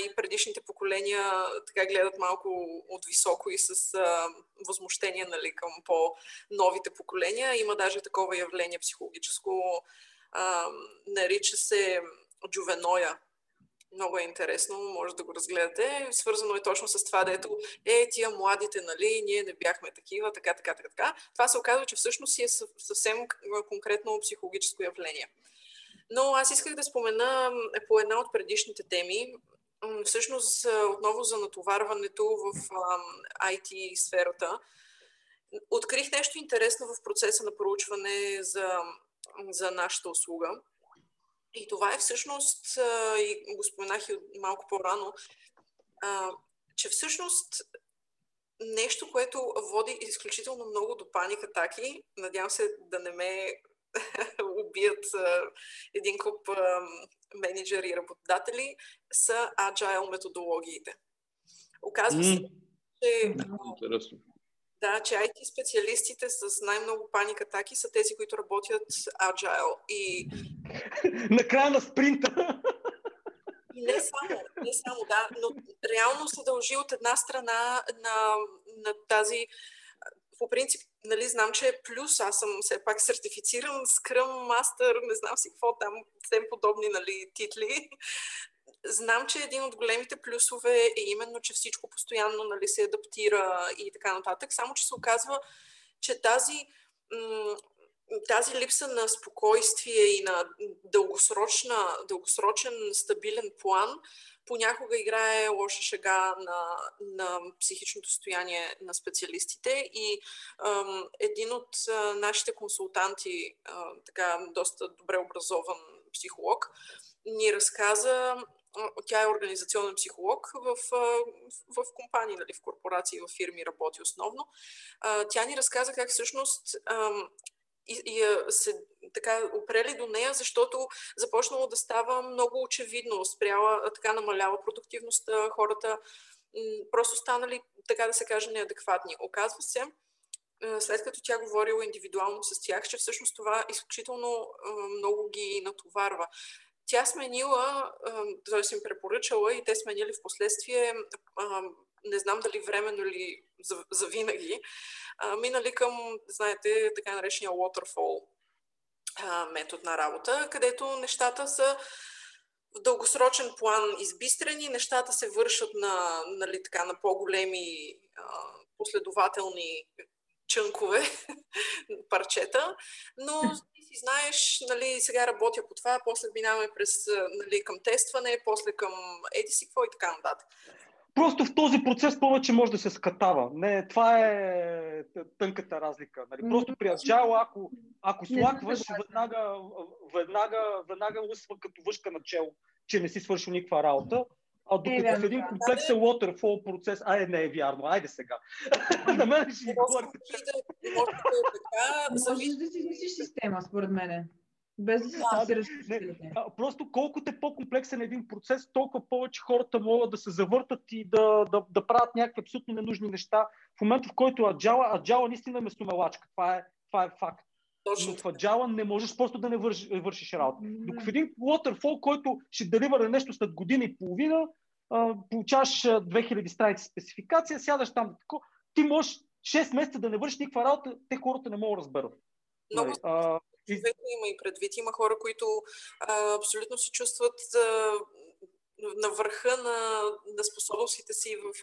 и предишните поколения така гледат малко от високо и с а, възмущение нали, към по-новите поколения. Има даже такова явление психологическо, а, нарича се джувеноя. Много е интересно, може да го разгледате. Свързано е точно с това, дето е, тия младите, нали, ние не бяхме такива, така, така, така, така. Това се оказва, че всъщност си е съвсем конкретно психологическо явление. Но аз исках да спомена по една от предишните теми, всъщност отново за натоварването в IT сферата. Открих нещо интересно в процеса на проучване за, за нашата услуга. И това е всъщност, и го споменах и малко по-рано, че всъщност нещо, което води изключително много до паник атаки, надявам се да не ме [LAUGHS] убият един куп менеджери и работодатели, са agile методологиите. Оказва се, че Интересно. Да, че IT специалистите с най-много паник атаки са тези, които работят agile. И... [LAUGHS] Накрая на спринта. И не само, не само, да, но реално се дължи от една страна на, на тази по принцип, нали, знам, че е плюс. Аз съм все пак сертифициран Scrum Master, не знам си какво там, тем подобни нали, титли знам, че един от големите плюсове е именно, че всичко постоянно нали, се адаптира и така нататък, само че се оказва, че тази, тази липса на спокойствие и на дългосрочна, дългосрочен стабилен план понякога играе лоша шега на, на психичното състояние на специалистите и ам, един от а, нашите консултанти, а, така доста добре образован психолог, ни разказа тя е организационен психолог в, в, в компании, нали, в корпорации, в фирми работи основно. Тя ни разказа как всъщност и, и се така опрели до нея, защото започнало да става много очевидно, спряла, така намалява продуктивността, хората просто станали, така да се каже, неадекватни. Оказва се, след като тя говорила индивидуално с тях, че всъщност това изключително много ги натоварва. Тя сменила, т.е. им препоръчала и те сменили в последствие, не знам дали временно или за, винаги, минали към, знаете, така наречения waterfall метод на работа, където нещата са в дългосрочен план избистрени, нещата се вършат на, нали, така, на по-големи последователни чънкове, [LAUGHS] парчета, но ти си знаеш, нали, сега работя по това, после минаваме през, нали, към тестване, после към еди си какво и така нататък. Просто в този процес повече може да се скатава. Не, това е тънката разлика. Нали? Просто при Agile, ако, ако слакваш, веднага, веднага, веднага усва като въшка на чело, че не си свършил никаква работа. А докато е, в един комплексен waterfall процес, ай не е вярно, айде сега. [LAUGHS] На мен ще ни говори. Можеш да си измислиш система, според мен. Без да се стасираш. Просто колкото е по-комплексен един процес, толкова повече хората могат да се завъртат и да, да, да правят някакви абсолютно ненужни неща. В момента, в който аджала, аджала наистина е местомелачка. Това е, това е факт. Точно. Но в аджала не можеш просто да не вършиш, вършиш работа. Докато в един waterfall, който ще деливара нещо след година и половина, получаваш 2000 страници спецификация, сядаш там, тако, ти можеш 6 месеца да не вършиш никаква работа, те хората не могат да разберат. Много а, и... има и предвид. Има хора, които а, абсолютно се чувстват а, на върха на, на способностите си в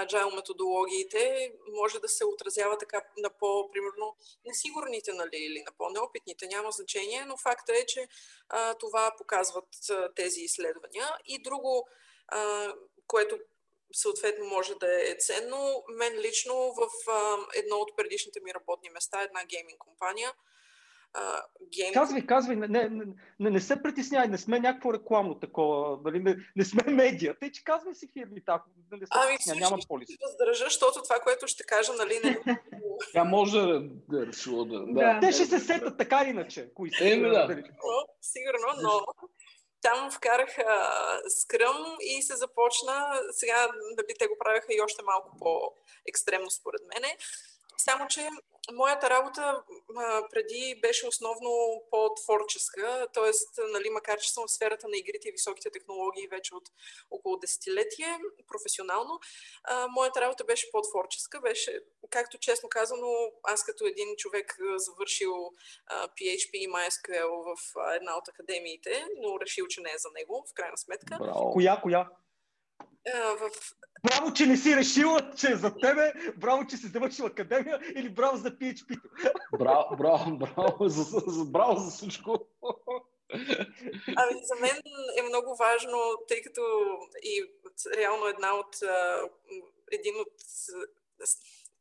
agile методологиите, може да се отразява така на по-примерно несигурните нали, или на по-неопитните, няма значение, но факта е, че а, това показват а, тези изследвания. И друго, а, което съответно може да е ценно, мен лично в а, едно от предишните ми работни места, една гейминг компания, гейм... Казвай, казвай, не, не, не, не се притеснявай, не сме някакво рекламно такова, нали, не, не сме медия, тъй че казвай си фирмите, ако не се ами, няма полис. Ще въздържа, защото това, което ще кажа, нали, не... Тя може да е решила да... да. Те ще се сетат така или иначе, кои са. Еми, да. Но, сигурно, но там вкарах скръм и се започна, сега нали, те го правяха и още малко по-екстремно според мене, само че моята работа а, преди беше основно по-творческа, т.е. Нали, макар че съм в сферата на игрите и високите технологии вече от около десетилетие, професионално, а, моята работа беше по-творческа. Беше, както честно казано, аз като един човек завършил а, PHP и MySQL в а, една от академиите, но решил, че не е за него, в крайна сметка. Браво. Коя, коя? В... Браво, че не си решила, че е за тебе, браво, че си завършила академия или браво за PHP-то. Браво, браво, браво за, за, браво за всичко. Ами, за мен е много важно, тъй като и реално една от, един от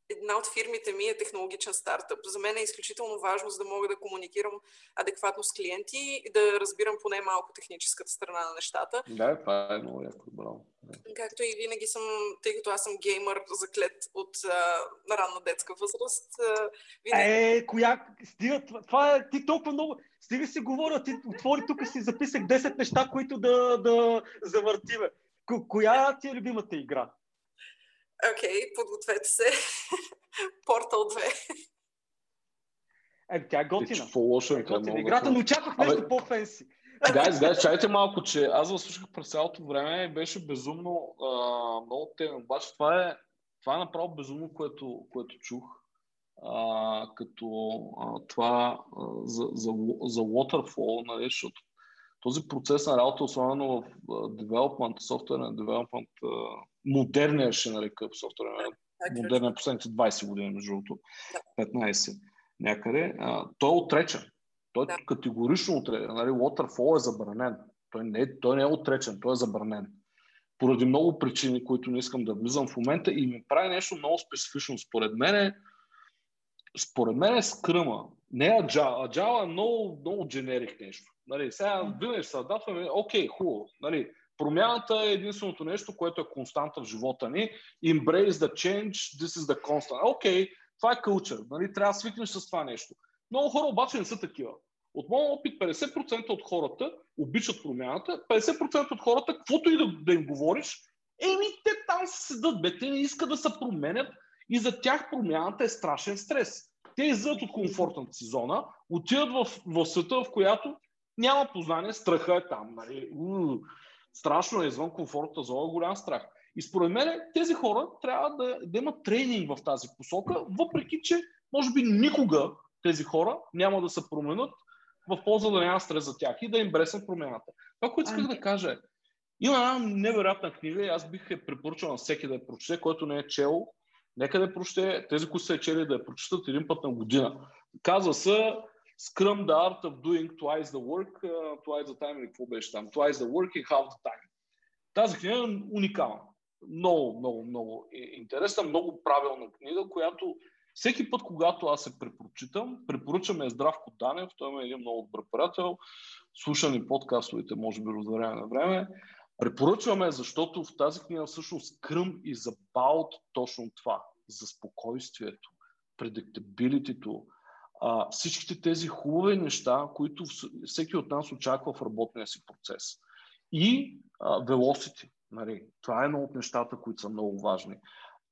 една от фирмите ми е технологичен стартъп. За мен е изключително важно, за да мога да комуникирам адекватно с клиенти и да разбирам поне малко техническата страна на нещата. Да, това е много яко, браво. Както и винаги съм, тъй като аз съм геймър заклет от а, ранна детска възраст. А, винаги... Е, коя? Стига, това е, ти толкова много... Стига си говоря, ти отвори тук си записах 10 неща, които да, да завъртиме. Коя ти е любимата игра? Окей, okay, подгответе се. [LAUGHS] Портал 2. Е, тя е готина. Какво лошо е, готина играта, но очаквах нещо по-фенси. Гайз, гайз, чайте малко, че аз го слушах през цялото време и беше безумно а, много тема. Обаче това е, това е направо безумно, което, което чух. А, като а, това а, за, за, за Waterfall, нали, защото този процес на работа, особено в development, софтуерен development, модерния ще нарека софтуерен, модерния последните 20 години, между другото, 15 някъде, а, той е отречен. Той е категорично отречен. Нали, Waterfall е забранен. Той не, той не е отречен, той е забранен. Поради много причини, които не искам да влизам в момента и ми прави нещо много специфично. Според мен е, според мен е скръма. Не е Agile. Agile е много, много generic нещо. Нали, сега винаги се адапваме, окей, хубаво. Нали, промяната е единственото нещо, което е константа в живота ни. Embrace the change, this is the constant. Окей, това е culture. Нали, трябва да свикнеш с това нещо. Много хора обаче не са такива. От моят опит 50% от хората обичат промяната, 50% от хората, каквото и да, да им говориш, еми те там се седат, бе, те не искат да се променят и за тях промяната е страшен стрес. Те излизат от комфортната си зона, отиват в, в света, в която няма познание, страха е там. Нали? Страшно е извън комфортната зона, голям страх. И според мен тези хора трябва да, да имат тренинг в тази посока, въпреки че може би никога тези хора няма да се променят в полза да няма стрес за тях и да им бресне промената. Това, което исках да кажа е, има една невероятна книга и аз бих я препоръчал на всеки да я прочете, който не е чел. Нека да прочете, тези, които са е чели, да я прочитат един път на година. Казва се Scrum the art of doing twice the work, uh, twice the time или какво беше там, twice the work and half the time. Тази книга е уникална. Много, много, много интересна, много правилна книга, която всеки път, когато аз се препрочитам, препоръчаме Здравко Данев, той е един много добър приятел, слушани подкастовите, може би, от време на време. Препоръчваме, защото в тази книга всъщност кръм и забаут точно това, за спокойствието, предиктабилитито, а, всичките тези хубави неща, които всеки от нас очаква в работния си процес. И velocity. Нали? Това е едно от нещата, които са много важни.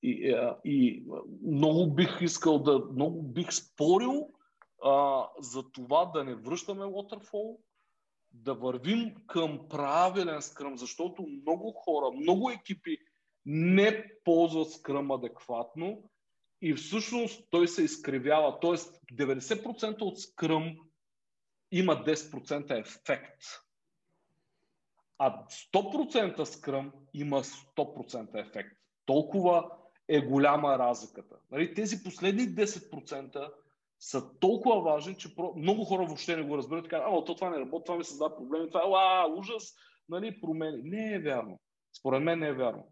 И, а, и много бих искал да, много бих спорил а, за това да не връщаме Waterfall, да вървим към правилен скръм, защото много хора, много екипи не ползват скръм адекватно и всъщност той се изкривява. Тоест 90% от скръм има 10% ефект. А 100% скръм има 100% ефект. Толкова е голяма разликата. Нали, тези последни 10% са толкова важни, че много хора въобще не го разбират. Така, а, то това не работи, това ми създава проблеми, това е ужас, нали, промени. Не е вярно. Според мен не е вярно.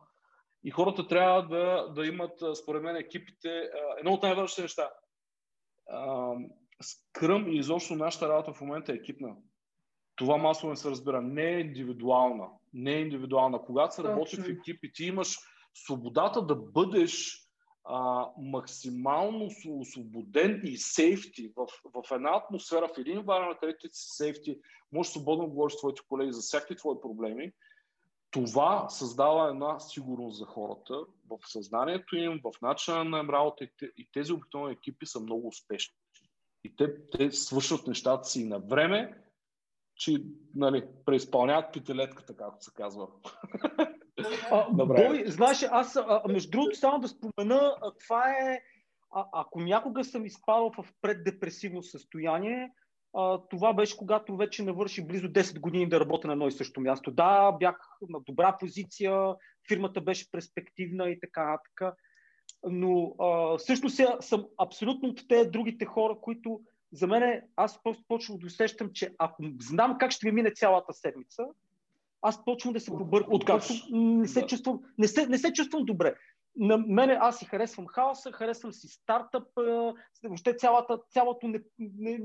И хората трябва да, да имат, според мен, екипите, едно от най-важните неща. Скръм и изобщо нашата работа в момента е екипна. Това масово не се разбира. Не е индивидуална. Не е индивидуална. Когато се работи в екипи, ти имаш свободата да бъдеш а, максимално освободен и сейфти в, в една атмосфера, в един environment, където си сейфти, можеш свободно да говориш с твоите колеги за всякакви твои проблеми това създава една сигурност за хората в съзнанието им, в начина на работа и тези обикновени екипи са много успешни. И те, те свършват нещата си на време, че нали, преизпълняват петилетката, както се казва. А, Добре. Бой, знаеш, аз а, между другото само да спомена, а, това е, а, ако някога съм изпадал в преддепресивно състояние, а, това беше когато вече навърши близо 10 години да работя на едно и също място. Да, бях на добра позиция, фирмата беше перспективна и така, така. Но а, всъщност съм абсолютно от тези другите хора, които за мен аз просто почвам да усещам, че ако знам как ще ми мине цялата седмица, аз почвам да се побъркам. Откачаш. Не се, да. чувствам, не, се, не се чувствам добре. На мене аз си харесвам хаоса, харесвам си стартъп, въобще цялата, цялото не, не,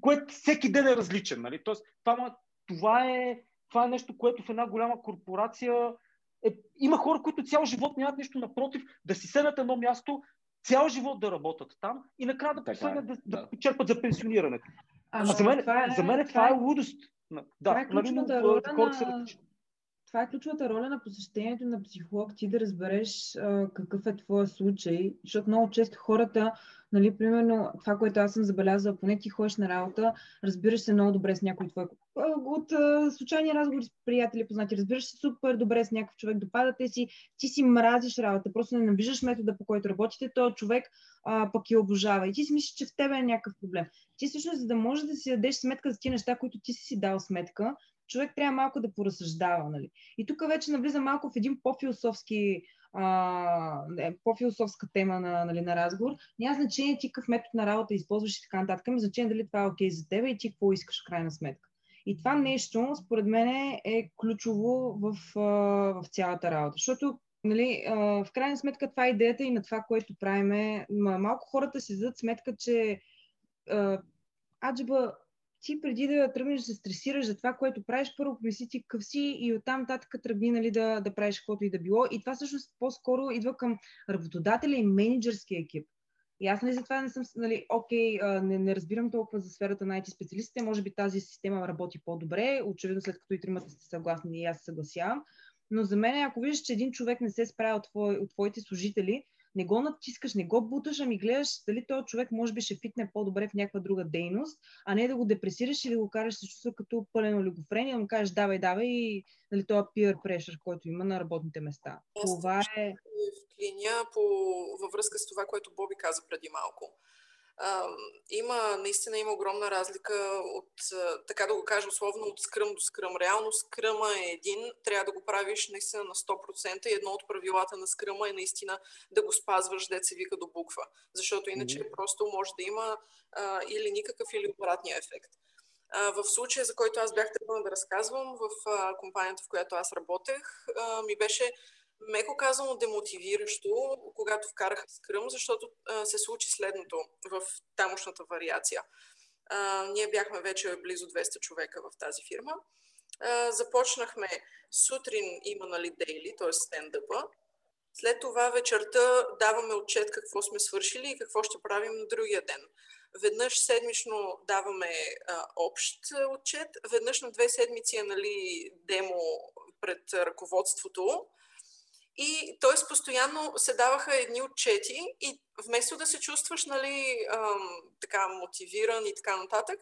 което всеки ден е различен. Нали? Тоест, това, това, е, това е нещо, което в една голяма корпорация е, има хора, които цял живот нямат нещо напротив, да си седнат едно място, цял живот да работят там и накрая да последнат да, да, да почерпат за пенсионирането. А, а за мен това е, за мен това е, е лудост. Да, това е ключовата нали, роля на... Това е ключовата роля на посещението на психолог, ти да разбереш а, какъв е твоя случай, защото много често хората Нали, примерно, това, което аз съм забелязала, поне ти ходиш на работа, разбираш се много добре с някой твой. От а, случайни разговори с приятели, познати, разбираш се супер добре с някакъв човек, допадате си, ти си мразиш работа, просто не набижаш метода, по който работите, този човек а, пък я обожава. И ти си мислиш, че в тебе е някакъв проблем. Ти всъщност, за да можеш да си дадеш сметка за тези неща, които ти си дал сметка, човек трябва малко да поразсъждава. Нали? И тук вече навлиза малко в един по-философски е, по-философска тема на, нали, на разговор. Няма значение ти какъв метод на работа използваш и така нататък, ами значение дали това е окей okay за теб и ти какво искаш в крайна сметка. И това нещо, според мен, е ключово в, в цялата работа. Защото нали, в крайна сметка това е идеята и на това, което правиме. Малко хората си зададат сметка, че аджиба ти преди да тръгнеш да се стресираш за това, което правиш, първо помисли ти какъв си и оттам нататък тръгни нали, да, да правиш каквото и да било. И това всъщност по-скоро идва към работодателя и менеджерския екип. И аз нали, затова не съм, нали, окей, не, не разбирам толкова за сферата на IT специалистите, може би тази система работи по-добре, очевидно след като и тримата сте съгласни и аз се съгласявам. Но за мен, ако виждаш, че един човек не се справя от, твой, от твоите служители, не го натискаш, не го буташ, ами гледаш дали този човек може би ще фитне по-добре в някаква друга дейност, а не да го депресираш или да го караш се чувства като пълен олигофрения, да му кажеш давай, давай и нали, този peer pressure, който има на работните места. Аз това е... В клиния по, във връзка с това, което Боби каза преди малко а, има, наистина има огромна разлика от, така да го кажа условно, от скръм до скръм. Реално скръма е един, трябва да го правиш наистина на 100% и едно от правилата на скръма е наистина да го спазваш, деца вика до буква. Защото иначе mm-hmm. просто може да има а, или никакъв, или обратния ефект. А, в случая, за който аз бях тръгнала да разказвам, в а, компанията, в която аз работех, а, ми беше меко казано демотивиращо, когато вкараха скръм, защото а, се случи следното в тамошната вариация. А, ние бяхме вече близо 200 човека в тази фирма. А, започнахме сутрин има нали дейли, т.е. стендъпа. След това вечерта даваме отчет какво сме свършили и какво ще правим на другия ден. Веднъж седмично даваме а, общ отчет, веднъж на две седмици е нали, демо пред ръководството и т.е. постоянно се даваха едни отчети и вместо да се чувстваш нали, ам, така мотивиран и така нататък,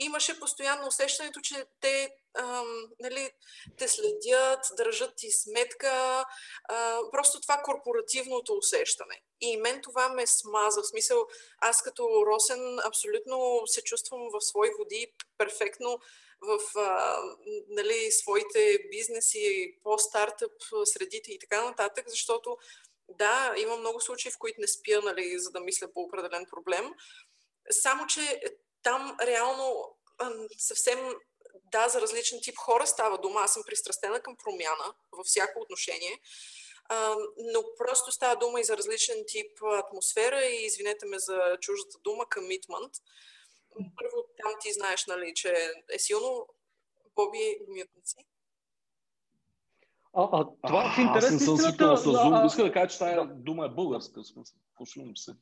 имаше постоянно усещането, че те ам, нали, те следят, държат ти сметка, а, просто това корпоративното усещане. И мен това ме смаза. В смисъл, аз като Росен абсолютно се чувствам в свои води перфектно в а, нали, своите бизнеси, по-стартъп средите и така нататък, защото да, има много случаи, в които не спя, нали, за да мисля по определен проблем. Само, че там реално съвсем да, за различен тип хора става дума. Аз съм пристрастена към промяна във всяко отношение, но просто става дума и за различен тип атмосфера и извинете ме за чуждата дума, commitment първо там ти знаеш, нали, че е силно. Боби, мютни си. А, а това а, в интерес аз не съм свикнал с Zoom. Иска да кажа, че тази дума е българска. Пошумам се.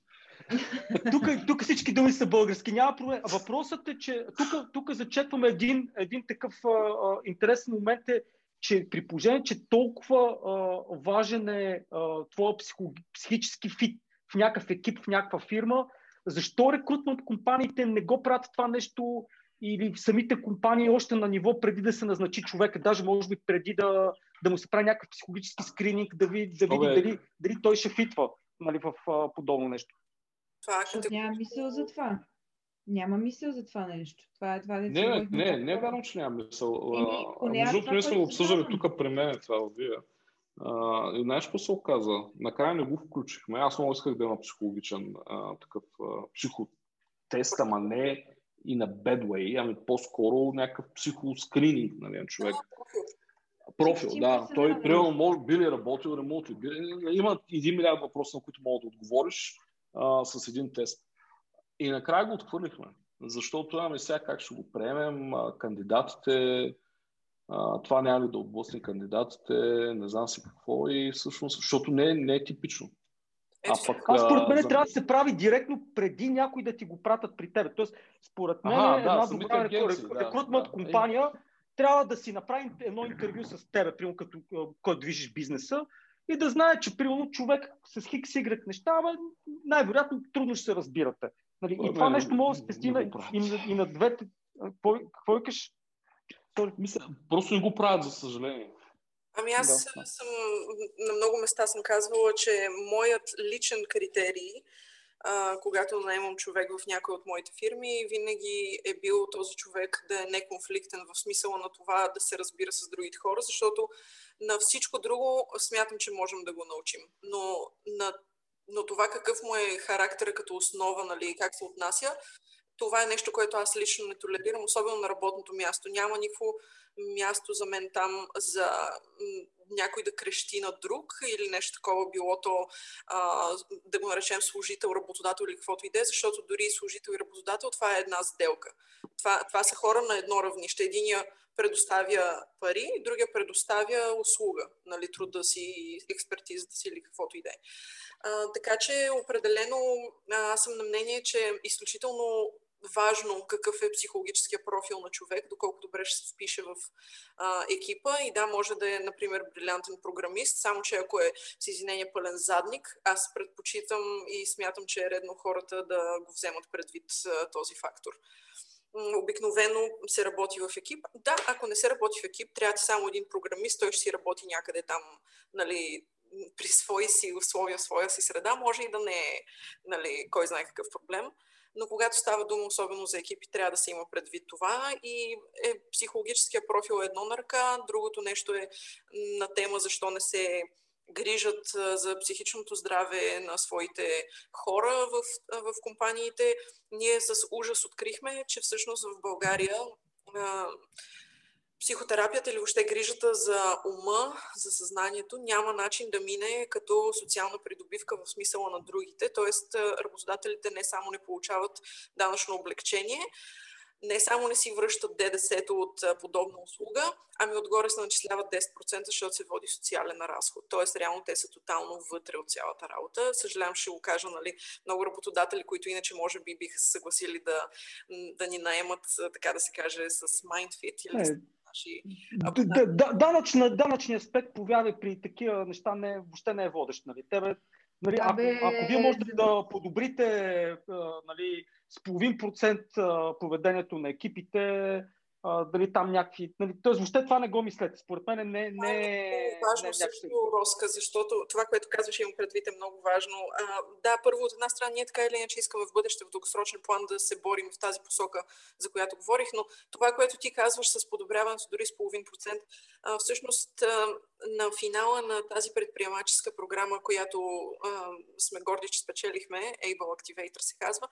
[LAUGHS] тук, тук всички думи са български, няма проблем. Въпросът е, че тук, тук зачетваме един, един такъв а, а, интересен момент е, че при положение, че толкова а, важен е а, твоя психо, психически фит в някакъв екип, в някаква фирма, защо рекрутмент компаниите не го правят това нещо или самите компании още на ниво преди да се назначи човека, даже може би преди да, да му се прави някакъв психологически скрининг, да, ви, да види дали, дали той ще фитва нали, в а, подобно нещо. Това е няма мисъл за това. Няма мисъл за това нещо. Това е това, не, не, не, не е вярно, че няма мисъл. Между другото, ние сме го обсъждали тук при мен това от вие. и знаеш какво се оказа? Накрая не го включихме. Аз много исках да има психологичен а, такъв а, психотест, ама не и на Bedway, ами по-скоро някакъв психоскрининг нали, на човек. Профил, да. Той, примерно, може, би ли работил ремонт, има един милиард въпроси, на които мога да отговориш а, с един тест. И накрая го отхвърлихме, защото ами сега как ще го приемем, а, кандидатите, а, това няма ли да отблъсне кандидатите, не знам си какво и всъщност, защото не, не е типично. А, пък, а според мен за... трябва да се прави директно преди някой да ти го пратят при теб. Тоест, според мен ага, една да, добра рекрутмент да, компания да. трябва да си направи едно интервю с теб, примерно като който движиш бизнеса и да знае, че примерно човек с хикс Y неща, най-вероятно трудно ще се разбирате. Нали? И това нещо може да спести на, и, на, и на двете. Какво, какво викаш? Мисля, просто не го правят, за съжаление. Ами аз да. съм на много места съм казвала, че моят личен критерий, а, когато наемам човек в някой от моите фирми, винаги е бил този човек да е неконфликтен в смисъла на това да се разбира с другите хора, защото на всичко друго смятам, че можем да го научим. Но на но това какъв му е характера като основа, нали, как се отнася, това е нещо, което аз лично не толерирам, особено на работното място. Няма никакво място за мен там за някой да крещи на друг или нещо такова, било то а, да го наречем служител, работодател или каквото и да е, защото дори служител и работодател това е една сделка. Това, това са хора на едно равнище. Единия предоставя пари, другия предоставя услуга, нали, труда си, експертизата си или каквото и да е. Така че определено аз съм на мнение, че изключително важно какъв е психологическия профил на човек, доколко добре ще се впише в а, екипа. И да, може да е, например, брилянтен програмист, само че ако е с извинение пълен задник, аз предпочитам и смятам, че е редно хората да го вземат предвид а, този фактор. Обикновено се работи в екип. Да, ако не се работи в екип, трябва да само един програмист, той ще си работи някъде там, нали, при свои си условия, своя си среда, може и да не е, нали, кой знае какъв проблем но когато става дума особено за екипи, трябва да се има предвид това и е, психологическия профил е едно на ръка, другото нещо е на тема защо не се грижат за психичното здраве на своите хора в, в компаниите. Ние с ужас открихме, че всъщност в България психотерапията или въобще грижата за ума, за съзнанието няма начин да мине като социална придобивка в смисъла на другите. Тоест, работодателите не само не получават данъчно облегчение, не само не си връщат ДДС-то от подобна услуга, ами отгоре се начисляват 10%, защото се води социален разход. Тоест, реално те са тотално вътре от цялата работа. Съжалявам, ще го кажа, нали, много работодатели, които иначе може би биха се съгласили да, да ни наемат, така да се каже, с MindFit или е, Значи, ако... Данъчна, данъчният аспект, повярвай, при такива неща не, въобще не е водещ. Нали? Тебе, нали, да, ако, ако вие можете да подобрите нали, с половин процент поведението на екипите, а, дали там някакви... Нали, тоест, въобще това не го мислете. Според мен не, не, е важно не, също, Роска, защото това, което казваш, имам предвид е много важно. А, да, първо, от една страна, ние така или иначе искаме в бъдеще, в дългосрочен план да се борим в тази посока, за която говорих, но това, което ти казваш с подобряването дори с половин процент, а, всъщност а, на финала на тази предприемаческа програма, която а, сме горди, че спечелихме, Able Activator се казва,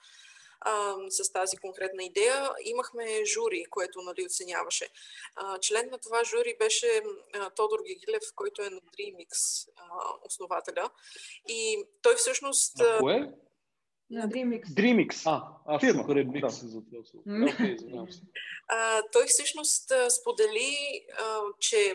а, с тази конкретна идея. Имахме жури, което нали, оценяваше. А, член на това жури беше а, Тодор Гигилев, който е на DreamX а, основателя. И той всъщност... На кое? На DreamX. DreamX. А, аз Фирма. Mix за това. Okay, а, той всъщност сподели, а, че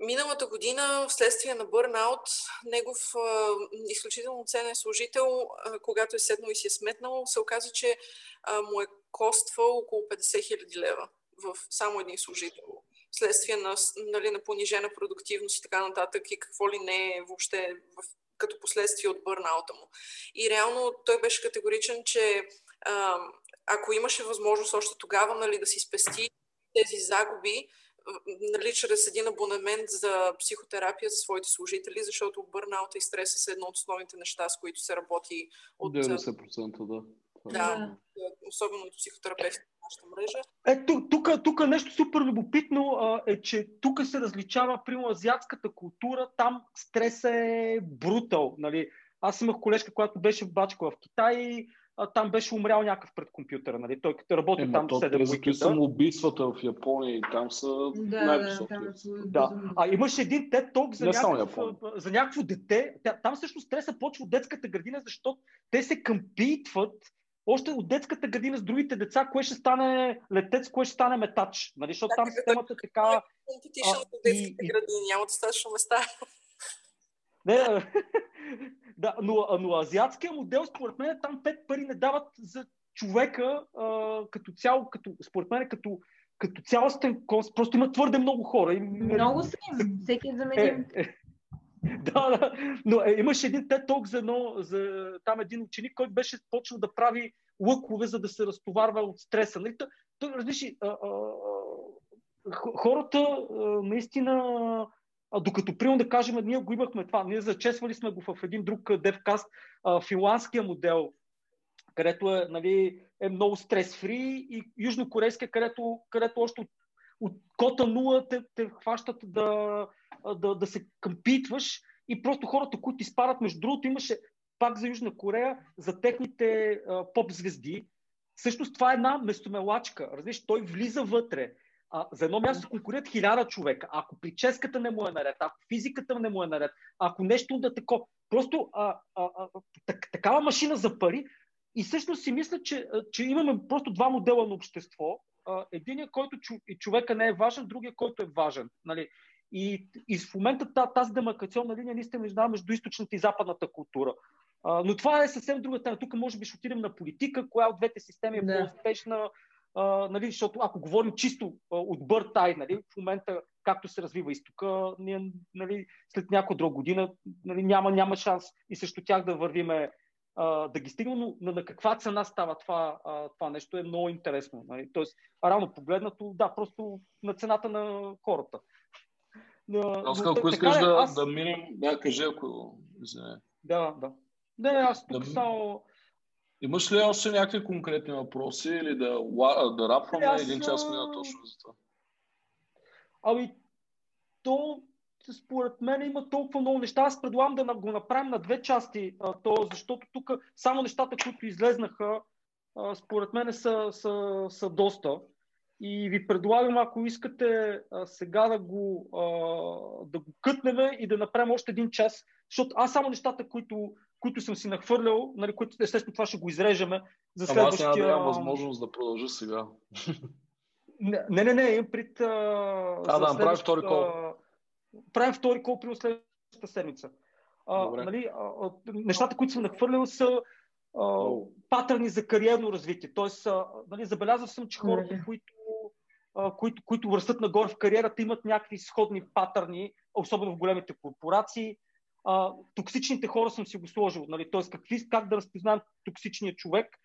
Миналата година, вследствие на бърнаут, негов а, изключително ценен служител, а, когато е седнал и си е сметнал, се оказа, че а, му е коствал около 50 000 лева в само един служител. следствие на, нали, на понижена продуктивност и така нататък и какво ли не е въобще в, като последствие от бърнаута му. И реално той беше категоричен, че а, ако имаше възможност още тогава нали, да си спести тези загуби, нали, чрез един абонамент за психотерапия за своите служители, защото бърнаута и стреса са едно от основните неща, с които се работи от... 90% да. Да, особено от психотерапевти в нашата мрежа. Ето, тук, тук нещо супер любопитно а, е, че тук се различава, при азиатската култура, там стресът е брутал. Нали? Аз имах колежка, която беше в бачка в Китай, а, там беше умрял някакъв пред компютъра. Нали? Той като работи е, там то, 7 уикенда. самоубийствата в Япония и там са да, най-високи. Да, да. А имаше един тет ток за, някакво, за някакво дете. Там всъщност стреса почва от детската градина, защото те се къмпитват още от детската градина с другите деца, кое ще стане летец, кое ще стане метач. Нали? Защото там системата е така... Компетишън в детските градини, няма достатъчно места. Не, [LAUGHS] да, но, но азиатския модел, според мен, там пет пари не дават за човека а, като цяло, като, според мен, като, като цялостен конст. Просто има твърде много хора. И, много са им, всеки е заменим. Е, е, да, да, но е, имаше един тет ток за, едно, за там един ученик, който беше почнал да прави лъкове, за да се разтоварва от стреса. Нали? Той, различи, а, а, хората а, наистина а, докато, примерно да кажем, ние го имахме това, ние зачесвали сме го в един друг девкаст, финландския модел, където е, нали, е много стрес-фри и южнокорейския, където, където още от, от кота нула те, те хващат да, да, да се къмпитваш и просто хората, които изпадат, между другото имаше пак за Южна Корея, за техните а, поп-звезди, всъщност това е една местомелачка. Разбираш, той влиза вътре а, за едно място конкурират хиляда човека. Ако прическата не му е наред, ако физиката не му е наред, ако нещо да тако, просто а, а, а, так, такава машина за пари. И всъщност си мисля, че, че имаме просто два модела на общество. Единият, който човека не е важен, другия, който е важен. Нали? И, и в момента тази демаркационна линия наистина между, между източната и западната култура. А, но това е съвсем друга тема. Тук може би ще отидем на политика, коя от двете системи е по-успешна, а, нали, защото ако говорим чисто а, от бъртай, нали, в момента както се развива изтока, ние, нали, след някоя друга година нали, няма, няма шанс и срещу тях да вървиме а, да ги стигнем, но на, на каква цена става това, а, това нещо е много интересно. Нали? Тоест, рано погледнато, да, просто на цената на хората. Аз ако искаш да, аз... да минем, да, кажи, ако... Да, да. Не, аз тук да... само Имаш ли още някакви конкретни въпроси или да, да рапваме аз... един час мина точно за това? Ами, то според мен има толкова много неща. Аз предлагам да го направим на две части, то, защото тук само нещата, които излезнаха, според мен са, са, са доста. И ви предлагам, ако искате сега да го, да го кътнем и да направим още един час, защото аз само нещата, които които съм си нахвърлял, нали, които естествено това ще го изрежеме за следващия... Ама аз няма възможност да продължа сега. Не, не, не, имам пред... А, да, направим втори кол. Правим втори кол при следващата седмица. А, нали, а, нещата, които съм нахвърлял са а, патърни за кариерно развитие. Тоест, а, нали, забелязал съм, че хората, които, а, които, които върстат нагоре в кариерата, имат някакви сходни патърни, особено в големите корпорации а, токсичните хора съм си го сложил. Нали? Тоест, какви, как да разпознаем токсичния човек,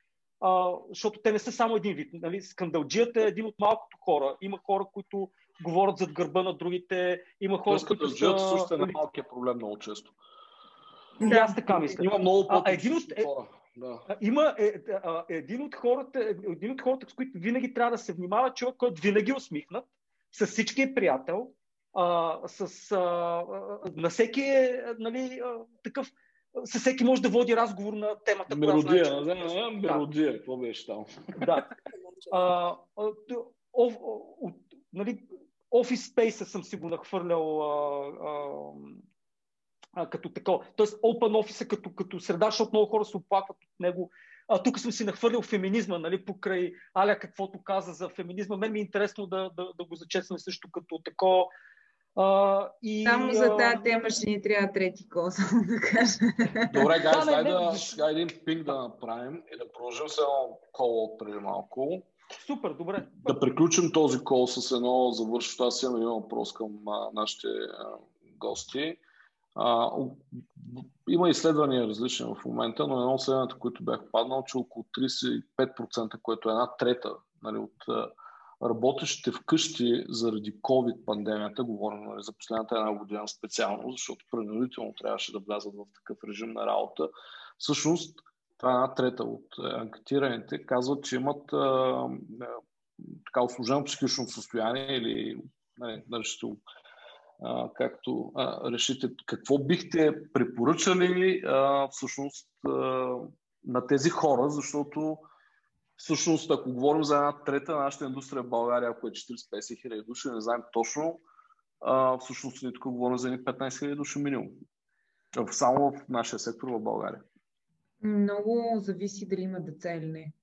а, защото те не са само един вид. Нали? Скандалджията е един от малкото хора. Има хора, които говорят зад гърба на другите. Има хора, които са... също е на малкия проблем много често. Да, аз така мисля. Има много по един от, е, хора. Да. Има е, е, един, от хората, един от хората, с които винаги трябва да се внимава, човек, който винаги е усмихнат, с всички е приятел, а, с, а, на всеки е нали, такъв със всеки може да води разговор на темата. Меродия, да, да, да, меродия, какво беше там? Да. А, о, о, нали, Office Space съм си го нахвърлял а, а, а, като такова. Тоест Open Office като, като среда, защото много хора се оплакват от него. А, тук съм си нахвърлил феминизма, нали, покрай Аля каквото каза за феминизма. Мен ми е интересно да, да, да го зачесвам също като такова Uh, и, Само за тази тема ще ни трябва трети кол, [LAUGHS] само да кажа. Добре, дай да, сега един пинг да направим и да продължим с едно коло от преди малко. Супер, добре. Да приключим този кол с едно завършващо. Аз имам един въпрос към а, нашите а, гости. А, има изследвания различни в момента, но едно от следването, които бях паднал, че около 35%, което е една трета нали, от работещите вкъщи заради COVID-пандемията, говорим нали, за последната една година специално, защото принудително трябваше да влязат в такъв режим на работа, всъщност това е една трета от анкетираните, казват, че имат а, така осложнено психично състояние или нали, решите, а, както а, решите, какво бихте препоръчали а, всъщност а, на тези хора, защото Всъщност, ако говорим за една трета, нашата индустрия в България, ако е 40-50 хиляди души, не знаем точно, а, всъщност ние тук говорим за 15 хиляди души минимум. Само в нашия сектор в България. Много зависи дали има деца или не.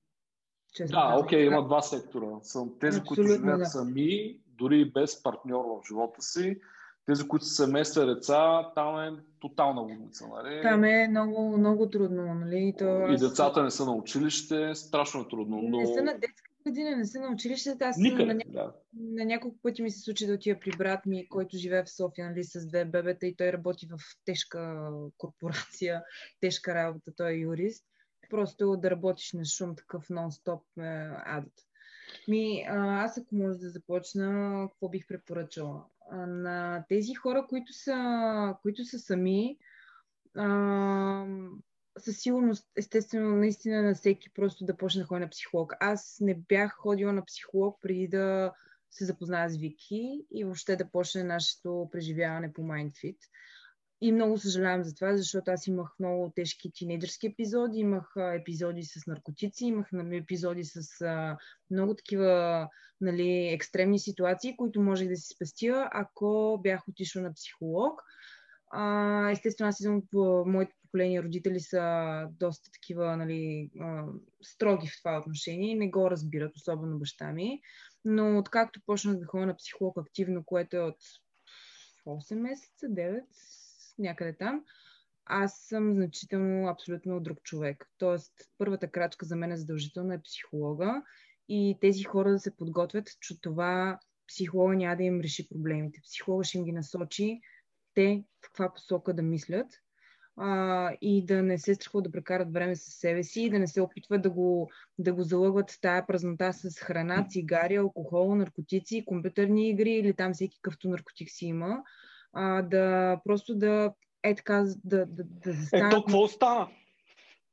Честно да, окей, okay, има два сектора. Са тези, Абсолютно, които живеят да. сами, дори и без партньор в живота си, тези, които са семейства деца, там е тотална лудница. Нали? Там е много, много трудно. Нали? То... И децата не са на училище, страшно е трудно. Но... Не са на детска градина, не са на училище. Аз Никъде, на, ня... да. на няколко пъти ми се случи да отида при брат ми, който живее в София нали, с две бебета и той работи в тежка корпорация, [LAUGHS] тежка работа, той е юрист. Просто да работиш на шум такъв нон-стоп е адът. Ми, а, аз ако може да започна, какво бих препоръчала? На тези хора, които са, които са сами, а, със сигурност, естествено, наистина на всеки просто да почне да ходи на психолог. Аз не бях ходила на психолог преди да се запозная с Вики и въобще да почне нашето преживяване по MindFit. И много съжалявам за това, защото аз имах много тежки тинейджърски епизоди, имах епизоди с наркотици, имах нали, епизоди с много такива нали, екстремни ситуации, които можех да си спестя, ако бях отишла на психолог. А, естествено, аз идвам по моите поколения родители са доста такива нали, строги в това отношение и не го разбират, особено баща ми. Но откакто почнах да ходя на психолог активно, което е от 8 месеца, 9, някъде там, аз съм значително абсолютно друг човек. Тоест, първата крачка за мен е задължително е психолога и тези хора да се подготвят, че това психолога няма да им реши проблемите. Психолога ще им ги насочи те в каква посока да мислят а, и да не се страхуват да прекарат време с себе си и да не се опитват да го, да го залъгват тая празнота с храна, цигари, алкохол, наркотици, компютърни игри или там всеки какъвто наркотик си има а, да просто да е така, да, да, да застане. Ето, какво остана?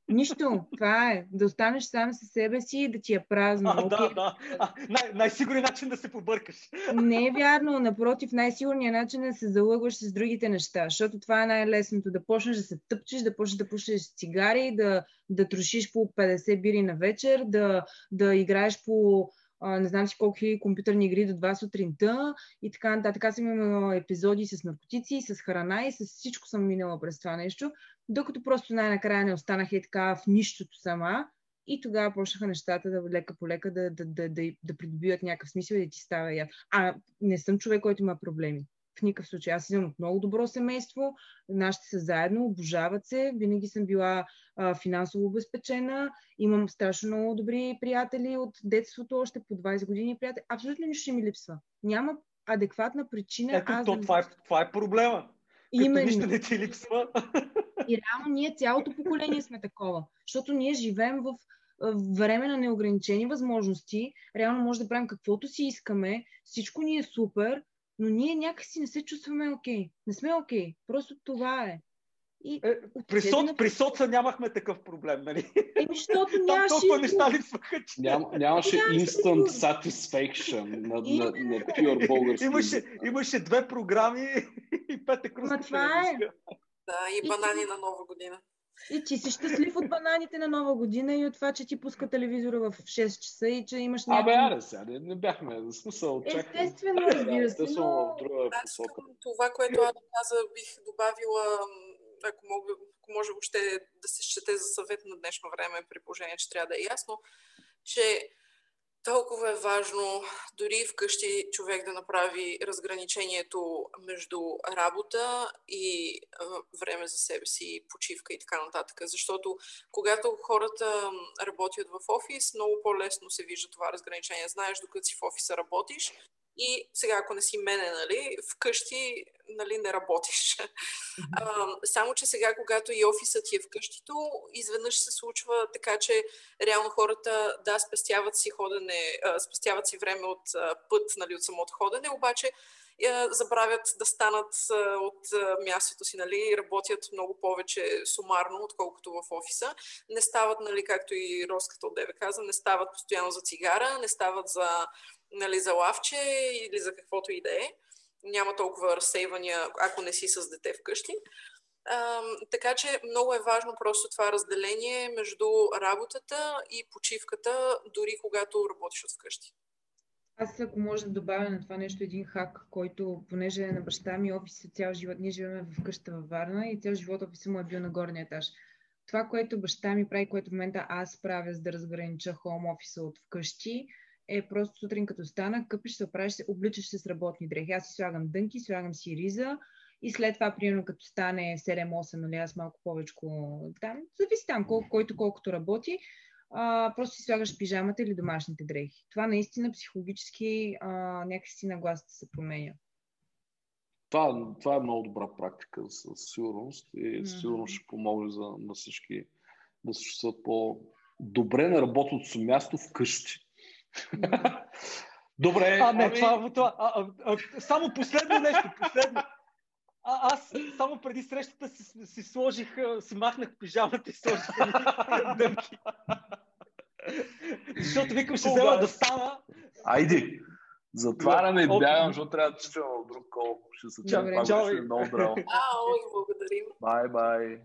Нищо, това е. Да останеш сам със себе си и да ти е празно. А, да, да. А, най- най-сигурният начин да се побъркаш. Не е вярно. Напротив, най-сигурният начин е да се залъгваш с другите неща, защото това е най-лесното. Да почнеш да се тъпчеш, да почнеш да пушиш цигари, да, да трошиш по 50 бири на вечер, да, да играеш по не знам си колко хиляди компютърни игри до 2 сутринта и така нататък. Аз имала епизоди с наркотици, с храна и с всичко съм минала през това нещо, докато просто най-накрая не останах и така в нищото сама и тогава почнаха нещата да лека по лека да, да, да, да, да придобиват някакъв смисъл и да ти става я. А не съм човек, който има проблеми в никакъв случай. Аз от много добро семейство, нашите са заедно, обожават се, винаги съм била а, финансово обезпечена, имам страшно много добри приятели от детството, още по 20 години приятели. Абсолютно нищо ми липсва. Няма адекватна причина. Ето, аз то, да... това, е, това е проблема. Именно. нищо не ти липсва. И реално ние цялото поколение сме такова, защото ние живеем в време на неограничени възможности, реално може да правим каквото си искаме, всичко ни е супер, но ние някакси не се чувстваме окей. Okay. Не сме окей. Okay. Просто това е. И е, при, соц, при соца нямахме такъв проблем, нали? Еми, защото нямаше... [LAUGHS] Там толкова неща липсваха, че... Ням, нямаше instant satisfaction на, на, на pure български. Имаше, имаше две програми [LAUGHS] и пет кръста. това е. Да, и банани и... на нова година. И ти си щастлив от бананите на Нова година и от това, че ти пуска телевизора в 6 часа и че имаш някакви... Абе, аре сега, не, не бяхме, в смисъл, чакай. Естествено, разбира се, но... в друга посока. Това, което аз каза, бих добавила, ако, мога, ако може въобще да се счете за съвет на днешно време, при положение, че трябва да е ясно, че толкова е важно дори вкъщи човек да направи разграничението между работа и а, време за себе си, почивка и така нататък. Защото когато хората работят в офис, много по-лесно се вижда това разграничение. Знаеш, докато си в офиса работиш, и сега, ако не си мене, нали, вкъщи нали, не работиш. А, само, че сега, когато и офисът ти е вкъщито, изведнъж се случва така, че реално хората, да, спестяват си ходене, а, спестяват си време от а, път, нали, от самото ходене, обаче забравят да станат а, от а, мястото си, нали, работят много повече сумарно, отколкото в офиса. Не стават, нали, както и Роската от Деве каза, не стават постоянно за цигара, не стават за нали, за лавче или за каквото и да е. Няма толкова разсейвания, ако не си с дете вкъщи. Така че много е важно просто това разделение между работата и почивката, дори когато работиш от вкъщи. Аз ако може да добавя на това нещо един хак, който, понеже е на баща ми офис цял живот, ние живеем в къща във Варна и цял живот офиса му е бил на горния етаж. Това, което баща ми прави, което в момента аз правя, за да разгранича хоум офиса от вкъщи, е просто сутрин като стана, къпиш се, оправиш се, обличаш се с работни дрехи. Аз си слагам дънки, слагам си риза и след това, примерно, като стане 7-8, нали, аз малко повече там, зависи там, колко, който колкото работи, а, просто си слагаш пижамата или домашните дрехи. Това наистина психологически а, някакси нагласата се променя. Това, това е много добра практика със сигурност и mm-hmm. сигурно ще помогне за, на всички да се чувстват по-добре на работното си място вкъщи. Добре. А, не, ами... това, това а, а, а, само последно нещо, последно. А, аз само преди срещата си, си сложих, си махнах пижамата и сложих. [LAUGHS] Защото викам, ще взема да стана. Айди! Затваряме и бягам, защото трябва да чувам в друг кол. Ще се чакам, е много здраво. Ау, благодарим. Бай, бай.